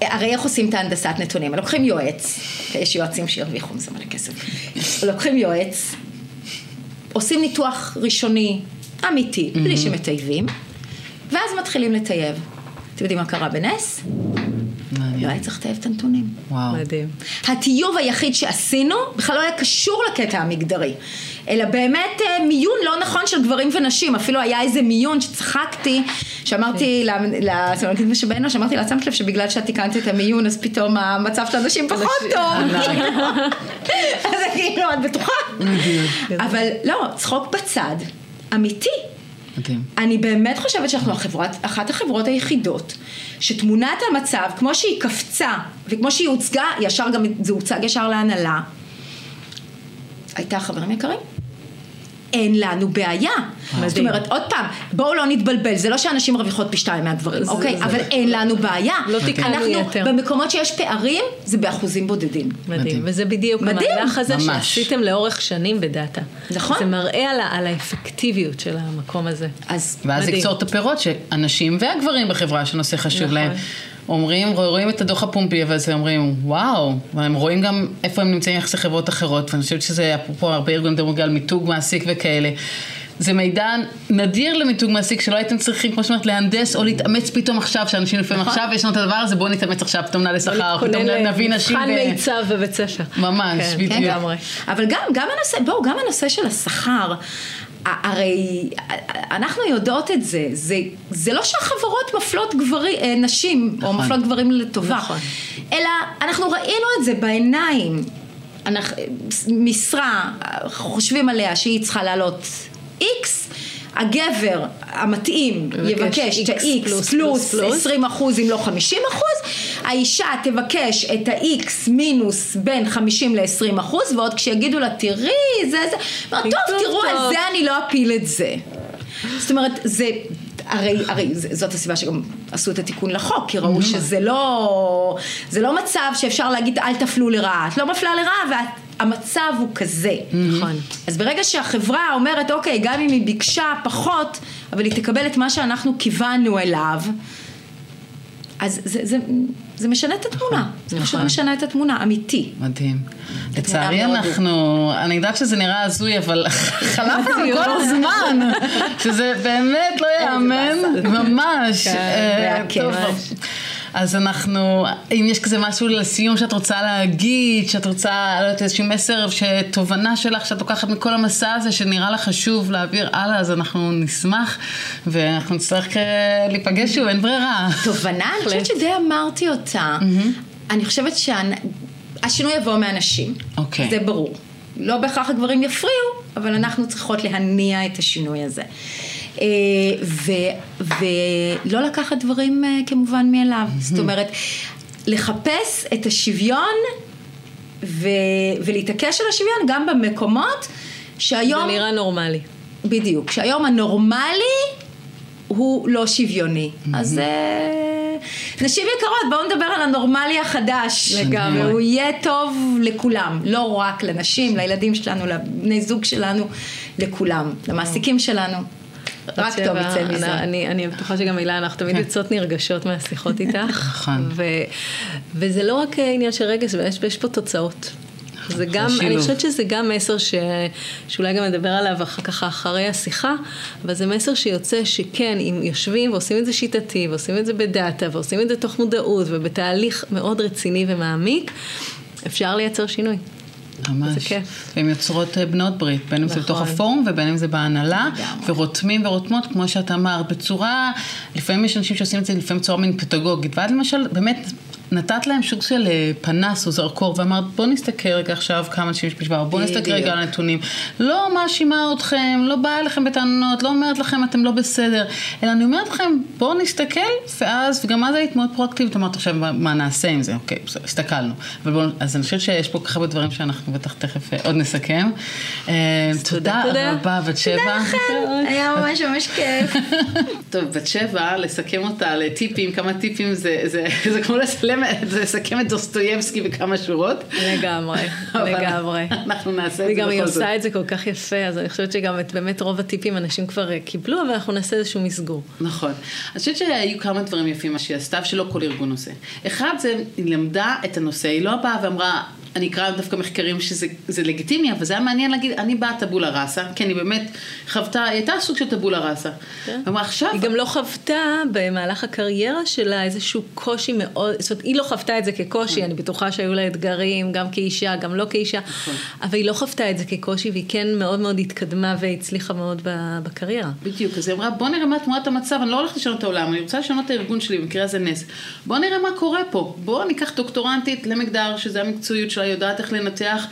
הרי איך עושים את ההנדסת נתונים? לוקחים יועץ, יש יועצים שהרוויחו מזה מלא כסף, לוקחים יועץ, עושים ניתוח ראשוני אמיתי, בלי שמטייבים, ואז מתחילים לטייב. אתם יודעים מה קרה בנס? לא מעניין. היה צריך לטייב את הנתונים. וואו. מדהים. הטיוב היחיד שעשינו בכלל לא היה קשור לקטע המגדרי, אלא באמת אה, מיון לא נכון של גברים ונשים, אפילו היה איזה מיון שצחקתי, שאמרתי לסמנכ"לית משאבי אנוש, אמרתי לה, שמת לב שבגלל שאת תיקנת את המיון אז פתאום המצב של האנשים פחות טוב, אז זה כאילו, את בטוחה? אבל לא, צחוק בצד, אמיתי. מדהים. אני באמת חושבת שאנחנו החברת, אחת החברות היחידות שתמונת המצב, כמו שהיא קפצה וכמו שהיא הוצגה, ישר גם זה הוצג ישר להנהלה, הייתה חברים יקרים. אין לנו בעיה. זאת אומרת, עוד פעם, בואו לא נתבלבל, זה לא שאנשים מרוויחות פי שתיים מהגברים, אוקיי? אבל אין לנו בעיה. לא תיקנו אנחנו, יתר. במקומות שיש פערים, זה באחוזים בודדים. מדהים. וזה בדיוק. המהלך הזה. שעשיתם לאורך שנים בדאטה. נכון. זה מראה על, האפקטיביות של המקום הזה. אז ואז מדהים. יקצור את הפירות שהנשים והגברים בחברה שנושא חשוב נכון. להם. אומרים, רואים את הדוח הפומבי ואז הם אומרים, וואו, והם רואים גם איפה הם נמצאים יחסי חברות אחרות, ואני חושבת שזה, אפרופו הרבה ארגונים מדברים על מיתוג מעסיק וכאלה. זה מידע נדיר למיתוג מעסיק שלא הייתם צריכים, כמו שאומרת, להנדס או להתאמץ פתאום עכשיו, שאנשים לפעמים נכון. עכשיו יש לנו את הדבר הזה, בואו נתאמץ עכשיו, פתאום נעלה שכר, פתאום נביא נשים. למבחן ו- מיצב בבית ספר. ממש, כן, בדיוק. אבל גם, הנושא, בואו, גם הנושא של השכר, הרי אנחנו יודעות את זה, זה, זה לא שהחברות מפלות גברים, אה, נשים, או נכון. מפלות גברים לטובה, נכון. אלא אנחנו ראינו את זה בעיניים. אנחנו, משרה, חושבים עליה שהיא צריכה לעלות איקס, הגבר המתאים יבקש את X ה-X פלוס, פלוס פלוס, פלוס. 20 אחוז אם לא 50 אחוז, האישה תבקש את ה-X מינוס בין 50 ל-20 אחוז, ועוד כשיגידו לה תראי, זה זה, טוב, תראו, על טוב." זה אני לא אפיל את זה. זאת אומרת, זה... הרי, הרי זאת הסיבה שגם עשו את התיקון לחוק, כי ראו שזה לא, זה לא מצב שאפשר להגיד אל תפלו לרעה, את לא מפלה לרעה והמצב הוא כזה. נכון. אז ברגע שהחברה אומרת, אוקיי, גם אם היא ביקשה פחות, אבל היא תקבל את מה שאנחנו כיוונו אליו, אז זה, זה, זה משנה את התמונה, זה פשוט נכון. משנה את התמונה, אמיתי. מדהים. לצערי. אנחנו, אני יודעת שזה נראה הזוי, אבל חלף לנו כל הזמן, שזה באמת לא ייאמן, ממש. כן, אה, אז אנחנו, אם יש כזה משהו לסיום שאת רוצה להגיד, שאת רוצה, לא יודעת, איזשהו מסר, שתובנה שלך שאת לוקחת מכל המסע הזה, שנראה לך חשוב להעביר הלאה, אז אנחנו נשמח, ואנחנו נצטרך אה, להיפגש שוב, אין ברירה. תובנה, אני חושבת שדי אמרתי אותה. אני חושבת שהשינוי יבוא מאנשים. אוקיי. זה ברור. לא בהכרח הגברים יפריעו, אבל אנחנו צריכות להניע את השינוי הזה. אה, ו- ולא לקחת דברים אה, כמובן מאליו. זאת אומרת, לחפש את השוויון ו- ולהתעקש על השוויון גם במקומות שהיום... זה נראה נורמלי. בדיוק, שהיום הנורמלי הוא לא שוויוני. אז אה, נשים יקרות, בואו נדבר על הנורמלי החדש. לגמרי. והוא יהיה טוב לכולם, לא רק לנשים, לילדים שלנו, לבני זוג שלנו, לכולם, למעסיקים שלנו. רק טוב יצא מזה. אני, אני בטוחה שגם הילה, אנחנו תמיד יוצאות נרגשות מהשיחות איתך. נכון. וזה לא רק עניין של רגש, יש, יש פה תוצאות. זה גם, שילוב. אני חושבת שזה גם מסר ש, שאולי גם נדבר עליו אחר כך אחרי השיחה, אבל זה מסר שיוצא שכן, אם יושבים ועושים את זה שיטתי, ועושים את זה בדאטה, ועושים את זה תוך מודעות, ובתהליך מאוד רציני ומעמיק, אפשר לייצר שינוי. ממש. זה כיף. והן יוצרות אה, בנות ברית, בין אם זה בתוך נכון. הפורום ובין אם זה בהנהלה, לגמרי. ורותמים ורותמות, כמו שאת אמרת, בצורה, לפעמים יש אנשים שעושים את זה לפעמים בצורה מין פדגוגית, ואת למשל, באמת, נתת להם סוג של אה, פנס או זרקור, ואמרת, בוא נסתכל רגע עכשיו כמה אנשים יש בשבוע, בוא נסתכל. רגע על הנתונים. לא מאשימה אתכם, לא באה אליכם בטענות, לא אומרת לכם אתם לא בסדר, אלא אני אומרת לכם, בואו נסתכל, ואז, וגם אז היית מאוד פרואקטיבית, אמרת עכשיו, מה, נעשה עם זה? אוקיי, בסדר, הסתכלנו. אבל בואו, אז אני חושבת שיש פה כל כך הרבה דברים שאנחנו בטח תכף אה, עוד נסכם. אה, תודה תודה. רבה, בת שבע. היה ממש ממש כיף. טוב, בת שבע, לסכם אותה לטיפים, כמה טיפים זה כמו לסלם, לסכם את דוסטויבסקי בכמה שורות. לגמרי, לגמרי. אנחנו נעשה את זה וגם היא בכל זאת. עושה את זה כל כך יפה, אז אני חושבת שגם את באמת רוב הטיפים אנשים כבר אה, קיבלו, אבל אנחנו נעשה איזשהו מסגור. נכון. אני חושבת שהיו כמה דברים יפים מה שהיא עשתה, שלא כל ארגון עושה. אחד זה, היא למדה את הנושא, היא לא באה ואמרה, אני אקרא דווקא מחקרים שזה זה לגיטימי, אבל זה היה מעניין להגיד, אני באה טבולה ראסה, כי אני באמת חוותה, היא הייתה סוג של טבולה ראסה. כן. אמרה, עכשיו... היא גם לא חוותה במהלך הקריירה שלה איזשהו קושי מאוד, זאת אומרת, היא לא חוותה את זה כקושי, אני בטוחה שהיו לה אתגרים, גם כאישה, גם לא כאישה, אבל היא לא חוותה את זה כקושי, והיא כן מאוד מאוד התקדמה והצליחה מאוד בקריירה. בדיוק, אז היא אמרה, בוא נראה מה תמונת המצב, אני לא הולכת לשנות את העולם, אני רוצה לשנות את הארגון שלי, במקרה הזה נס. בוא נראה מה קורה פה. בוא ניקח דוקטורנטית למגדר, שזה המקצועיות שלה, יודעת איך לנתח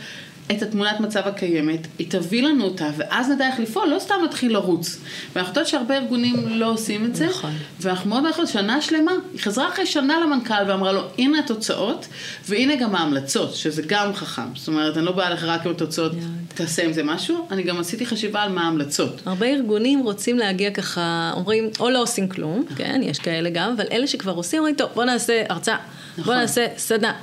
את התמונת מצב הקיימת, היא תביא לנו אותה, ואז נדע איך לפעול, לא סתם נתחיל לרוץ. ואנחנו יודעות שהרבה ארגונים לא עושים את זה, נכון. ואנחנו מאוד מאוד שנה שלמה, היא חזרה אחרי שנה למנכ"ל ואמרה לו, הנה התוצאות, והנה גם ההמלצות, שזה גם חכם. זאת אומרת, אני לא באה לך רק עם התוצאות, תעשה עם זה משהו, אני גם עשיתי חשיבה על מה ההמלצות. הרבה ארגונים רוצים להגיע ככה, אומרים, או לא עושים כלום, כן, יש כאלה גם, אבל אלה שכבר עושים, אומרים, טוב, בוא נעשה הרצאה, בוא נכון. נעשה סדנה.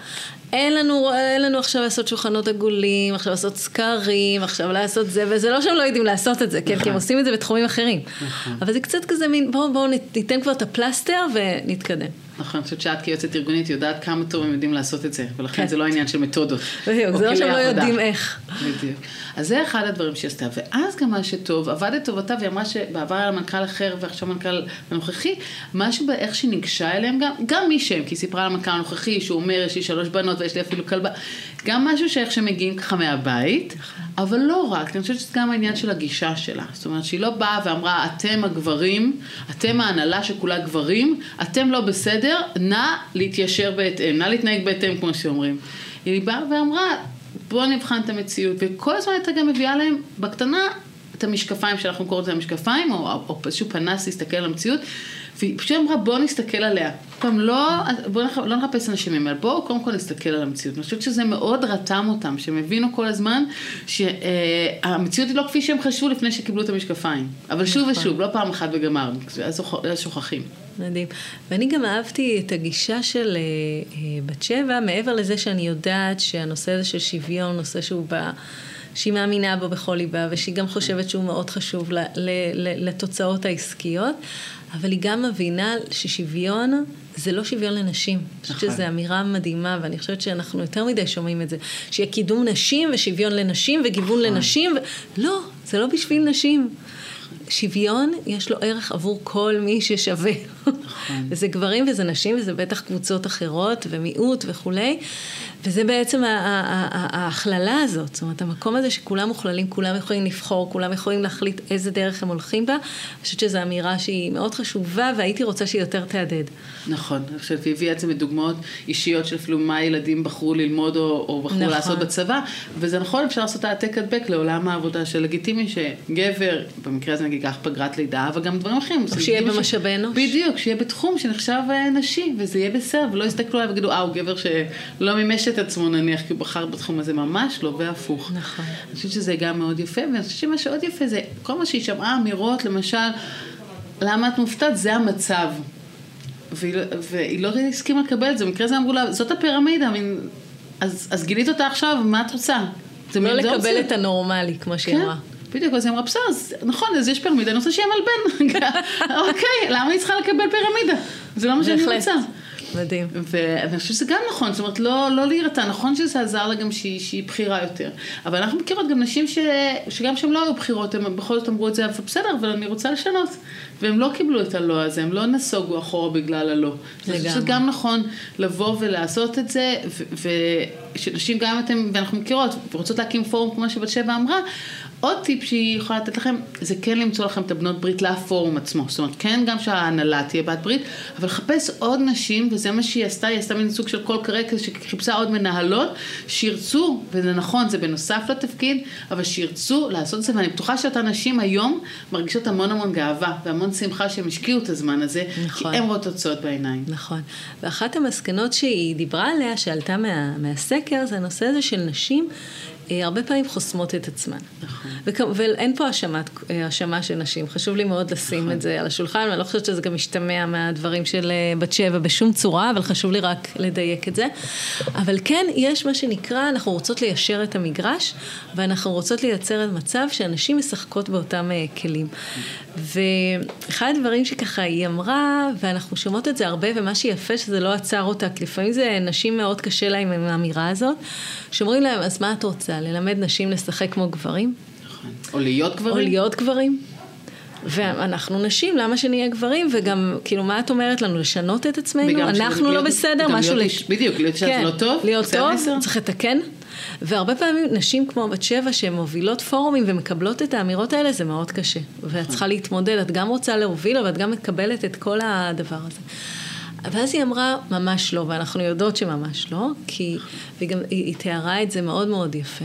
אין לנו, אין לנו עכשיו לעשות שולחנות עגולים, עכשיו לעשות סקרים, עכשיו לעשות זה, וזה לא שהם לא יודעים לעשות את זה, כן, כי הם עושים את זה בתחומים אחרים. אבל זה קצת כזה מין, בואו בואו ניתן כבר את הפלסטר ונתקדם. נכון, אני חושבת שאת כיועצת ארגונית יודעת כמה טוב הם יודעים לעשות את זה, ולכן כן. זה לא עניין של מתודות. בדיוק, זה לא כלי שהם לא. יודעים איך. בדיוק. אז זה אחד הדברים שהיא עשתה. ואז גם מה שטוב, עבד לטובתה, והיא אמרה שבעבר היה מנכ"ל אחר ועכשיו מנכ"ל הנוכחי, משהו באיך שהיא ניגשה אליהם, גם, גם מי שהם, כי היא סיפרה על המנכ"ל הנוכחי, שהוא אומר, יש לי שלוש בנות ויש לי אפילו כלבה, גם משהו שאיך שהם מגיעים ככה מהבית, אבל לא רק, אני חושבת שזה גם העניין של הגישה שלה. זאת אומרת, שהיא לא באה ואמרה, אתם הגברים, אתם ההנהלה שכולה גברים, אתם לא בסדר, נא להתיישר בהתאם, נא להתנהג בהתאם, כמו שאומרים. היא באה ואמרה, בואו נבחן את המציאות, וכל הזמן הייתה גם מביאה להם בקטנה את המשקפיים שאנחנו קוראים לזה המשקפיים, או, או איזשהו פנס להסתכל על המציאות, והיא פשוט אמרה בואו נסתכל עליה. פעם לא, בואו נח, לא נחפש אנשים ממנו, בואו קודם כל נסתכל על המציאות. אני חושבת שזה מאוד רתם אותם, שהם הבינו כל הזמן שהמציאות היא לא כפי שהם חשבו לפני שקיבלו את המשקפיים. אבל שוב ושוב, לא פעם אחת וגמרנו, אז שוכ- אז שוכחים. מדהים. ואני גם אהבתי את הגישה של אה, אה, בת שבע, מעבר לזה שאני יודעת שהנושא הזה של שוויון, נושא שהוא ב... שהיא מאמינה בו בכל ליבה, ושהיא גם חושבת שהוא מאוד חשוב ל, ל, ל, לתוצאות העסקיות, אבל היא גם מבינה ששוויון זה לא שוויון לנשים. אני חושבת נכון. שזו אמירה מדהימה, ואני חושבת שאנחנו יותר מדי שומעים את זה. שיהיה קידום נשים ושוויון לנשים וגיוון נכון. לנשים. ו... לא, זה לא בשביל נשים. שוויון, יש לו ערך עבור כל מי ששווה. נכון. וזה גברים וזה נשים, וזה בטח קבוצות אחרות, ומיעוט וכולי. וזה בעצם ההכללה הזאת. זאת אומרת, המקום הזה שכולם מוכללים, כולם יכולים לבחור, כולם יכולים להחליט איזה דרך הם הולכים בה. אני חושבת שזו אמירה שהיא מאוד חשובה, והייתי רוצה שהיא יותר תהדהד. נכון, אני חושבת, והיא הביאה את זה מדוגמאות אישיות של אפילו מה הילדים בחרו ללמוד או, או בחרו נכון. לעשות בצבא, וזה נכון, אפשר לעשות העתק הדבק לעולם העבודה של לגיטימי שגבר, במקרה הזה נגיד קח פגרת לידה, אבל גם דברים אחרים. זה שיהיה במשאבי אנוש. בדיוק, שיהיה בתחום שנחשב אה, נשי, וזה יהיה בסדר, ולא יסתכלו עליו ויגידו, אה, הוא גבר שלא מימש את עצמו נניח, כי הוא בחר בתחום הזה, ממש לא, והפוך. נכון. אני חושבת שזה גם מאוד יפה, ואני חושבת שמה שעוד יפה זה כל מה שהיא שמעה אמירות, למשל, למה את מופתעת? זה המצב. והיא, לא- והיא לא הסכימה לקבל את זה, במקרה הזה אמרו לה, זאת הפירמידה, מין, אז, אז גילית אותה עכשיו, מה את רוצה? זה לא זה לקבל אופציה. את הנורמלי, כמו שהיא כן, אמרה. בדיוק, אז היא אמרה, בסדר, נכון, אז יש פירמידה, אני רוצה שיהיה מלבן. אוקיי, למה היא צריכה לקבל פירמידה? זה לא מה שאני. רוצה. מדהים. ואני חושבת שזה גם נכון, זאת אומרת, לא, לא להירתע, נכון שזה עזר לה גם שהיא, שהיא בכירה יותר. אבל אנחנו מכירות גם נשים ש, שגם שהן לא היו בכירות, הן בכל זאת אמרו את זה, בסדר, אבל אני רוצה לשנות. והם לא קיבלו את הלא הזה, הם לא נסוגו אחורה בגלל הלא. חושבת שזה גם נכון לבוא ולעשות את זה, ושנשים גם אתם, ואנחנו מכירות, ורוצות להקים פורום כמו שבת שבע אמרה, עוד טיפ שהיא יכולה לתת לכם, זה כן למצוא לכם את הבנות ברית לפורום עצמו. זאת אומרת, כן גם שההנהלה תהיה בת ברית, אבל לחפש עוד נשים, וזה מה שהיא עשתה, היא עשתה מין סוג של קול קרא כזה, שחיפשה עוד מנהלות, שירצו, וזה נכון, זה בנוסף לתפקיד, אבל שירצו לעשות את זה, ואני בטוחה שאותן נשים היום מרגישות המון המון גאווה, והמון שמחה שהם השקיעו את הזמן הזה, נכון. כי הם רואות תוצאות בעיניים. נכון. ואחת המסקנות שהיא דיברה עליה, שעלתה מה, מהסקר, זה הנושא הזה של נשים. אה, הרבה פעמים חוסמות את עצמן. נכון. וכ- ואין פה האשמת- אה, האשמה של נשים, חשוב לי מאוד לשים נכון. את זה על השולחן, ואני לא חושבת שזה גם משתמע מהדברים של אה, בת שבע בשום צורה, אבל חשוב לי רק לדייק את זה. אבל כן, יש מה שנקרא, אנחנו רוצות ליישר את המגרש, ואנחנו רוצות לייצר את מצב שאנשים משחקות באותם כלים. ואחד הדברים שככה היא אמרה, ואנחנו שומעות את זה הרבה, ומה שיפה שזה לא עצר אותה, כי לפעמים זה נשים מאוד קשה להם עם האמירה הזאת, שאומרים להם, אז מה את רוצה, ללמד נשים לשחק כמו גברים? נכון. או להיות גברים. או להיות גברים? ואנחנו נשים, למה שנהיה גברים? וגם, כאילו, מה את אומרת לנו? לשנות את עצמנו? אנחנו להיות- לא בסדר? משהו... להיות לש- איש- בדיוק, להיות אישה זה לא טוב? להיות טוב? צריך לתקן. והרבה פעמים נשים כמו בת שבע שהן מובילות פורומים ומקבלות את האמירות האלה, זה מאוד קשה. ואת צריכה להתמודד, את גם רוצה להוביל, אבל את גם מקבלת את כל הדבר הזה. ואז היא אמרה, ממש לא, ואנחנו יודעות שממש לא, כי, והיא גם, היא, היא תיארה את זה מאוד מאוד יפה.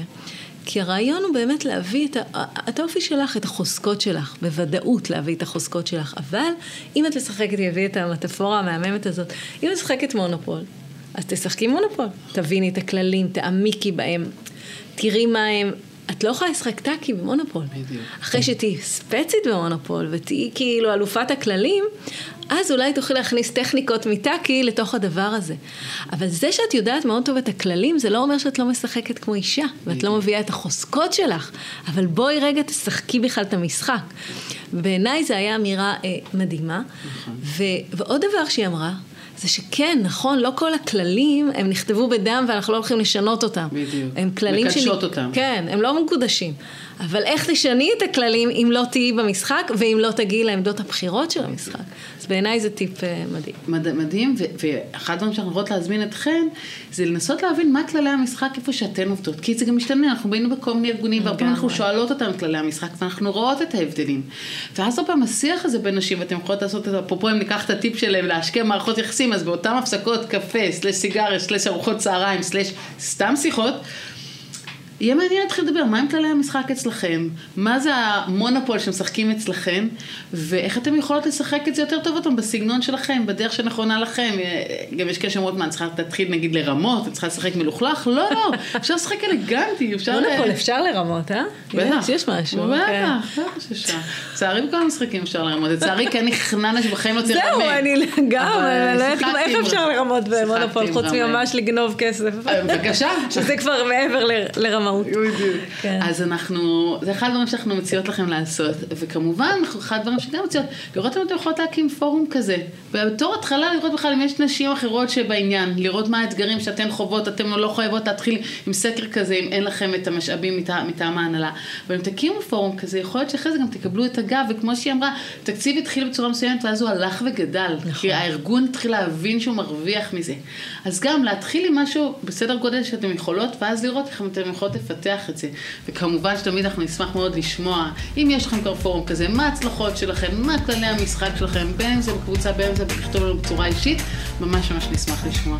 כי הרעיון הוא באמת להביא את, ה, את האופי שלך, את החוזקות שלך, בוודאות להביא את החוזקות שלך. אבל אם את משחקת, היא הביאה את המטאפורה המהממת הזאת, אם את משחקת מונופול, אז תשחקי מונופול. תביני את הכללים, תעמיקי בהם, תראי מה הם. את לא יכולה לשחק טאקי במונופול. בדיוק. אחרי שתהיי ספצית במונופול ותהיי כאילו אלופת הכללים, אז אולי תוכלי להכניס טכניקות מטאקי לתוך הדבר הזה. אבל זה שאת יודעת מאוד טוב את הכללים, זה לא אומר שאת לא משחקת כמו אישה, ואת לא מביאה את החוזקות שלך, אבל בואי רגע תשחקי בכלל את המשחק. בעיניי זו הייתה אמירה אה, מדהימה. ו- ועוד דבר שהיא אמרה, זה שכן, נכון, לא כל הכללים הם נכתבו בדם ואנחנו לא הולכים לשנות אותם. בדיוק. הם כללים מקדשות אותם. כן, הם לא מקודשים. אבל איך תשני את הכללים אם לא תהיי במשחק ואם לא תגיעי לעמדות הבחירות של המשחק. אז בעיניי זה טיפ אה, מדהים. מד- מדהים, ו- ואחד הדברים שאנחנו רוצות להזמין אתכן, זה לנסות להבין מה כללי המשחק איפה שאתן עובדות. כי זה גם משתנה, אנחנו היינו בכל מיני ארגונים, והרבה פעמים אנחנו. שואלות אותם כללי המשחק, ואנחנו רואות את ההבדלים. ואז הרבה פעמים השיח הזה בין נשים, ואתם יכולות לעשות את זה, אפרופו אם ניקח את הטיפ שלהם להשקיע מערכות יחסים, אז באותן הפסקות קפה, סלש סיגריה, סלש ארוחות צהריים, סלש סתם שיחות, יהיה מעניין להתחיל לדבר, מה הם כללי המשחק אצלכם, מה זה המונופול שמשחקים אצלכם, ואיך אתם יכולות לשחק את זה יותר טוב אותם בסגנון שלכם, בדרך שנכונה לכם. גם יש כאלה שאומרות, מה, אני צריכה להתחיל נגיד לרמות, אני צריכה לשחק מלוכלך? לא, לא, אפשר לשחק אלגנטי, אפשר... מונופול אפשר לרמות, אה? בטח. יש, משהו. כן. בטח, בטח שאפשר. לצערי בכל המשחקים אפשר לרמות, לצערי כן נכננה שבחיים לא צריך לרמות. זהו, אני שיחקתי איך אפשר לרמות במונופול, חוץ רמי. ממש לגנוב כסף. אה, בבקשה. שזה כבר מעבר לרמות. המהות. כן. אז אנחנו, זה אחד הדברים שאנחנו מציעות לכם לעשות, וכמובן, אחד הדברים שגם מציעות, לראות אם אתם יכולות להקים פורום כזה. ובתור התחלה לראות בכלל אם יש נשים אחרות שבעניין, לראות מה האתגרים שאתן חוות, אתן לא חייבות להתחיל עם סקר כזה, אם אין לכם את המשאבים מטעם ההנהלה. אבל אם תקימו פורום כזה, יכול להיות שאחרי זה גם תקבלו את הגב, וכמו שהיא אמרה, תקציב התחיל בצורה מסוימת, ואז הוא הלך וגדל. נכון. כי הארגון התחיל להבין שהוא מרוויח מזה. אז גם להתחיל עם משהו בסדר גודל שאתם יכולות, ואז לראות איך אתם יכולות לפתח את זה. וכמובן שתמיד אנחנו נשמח מאוד לשמוע, אם יש לכם כבר פורום כזה, מה ההצלחות שלכם, מה כללי המשחק שלכם, בין אם זה בקבוצה, בין אם זה לכתוב לנו בצורה אישית, ממש ממש נשמח לשמוע.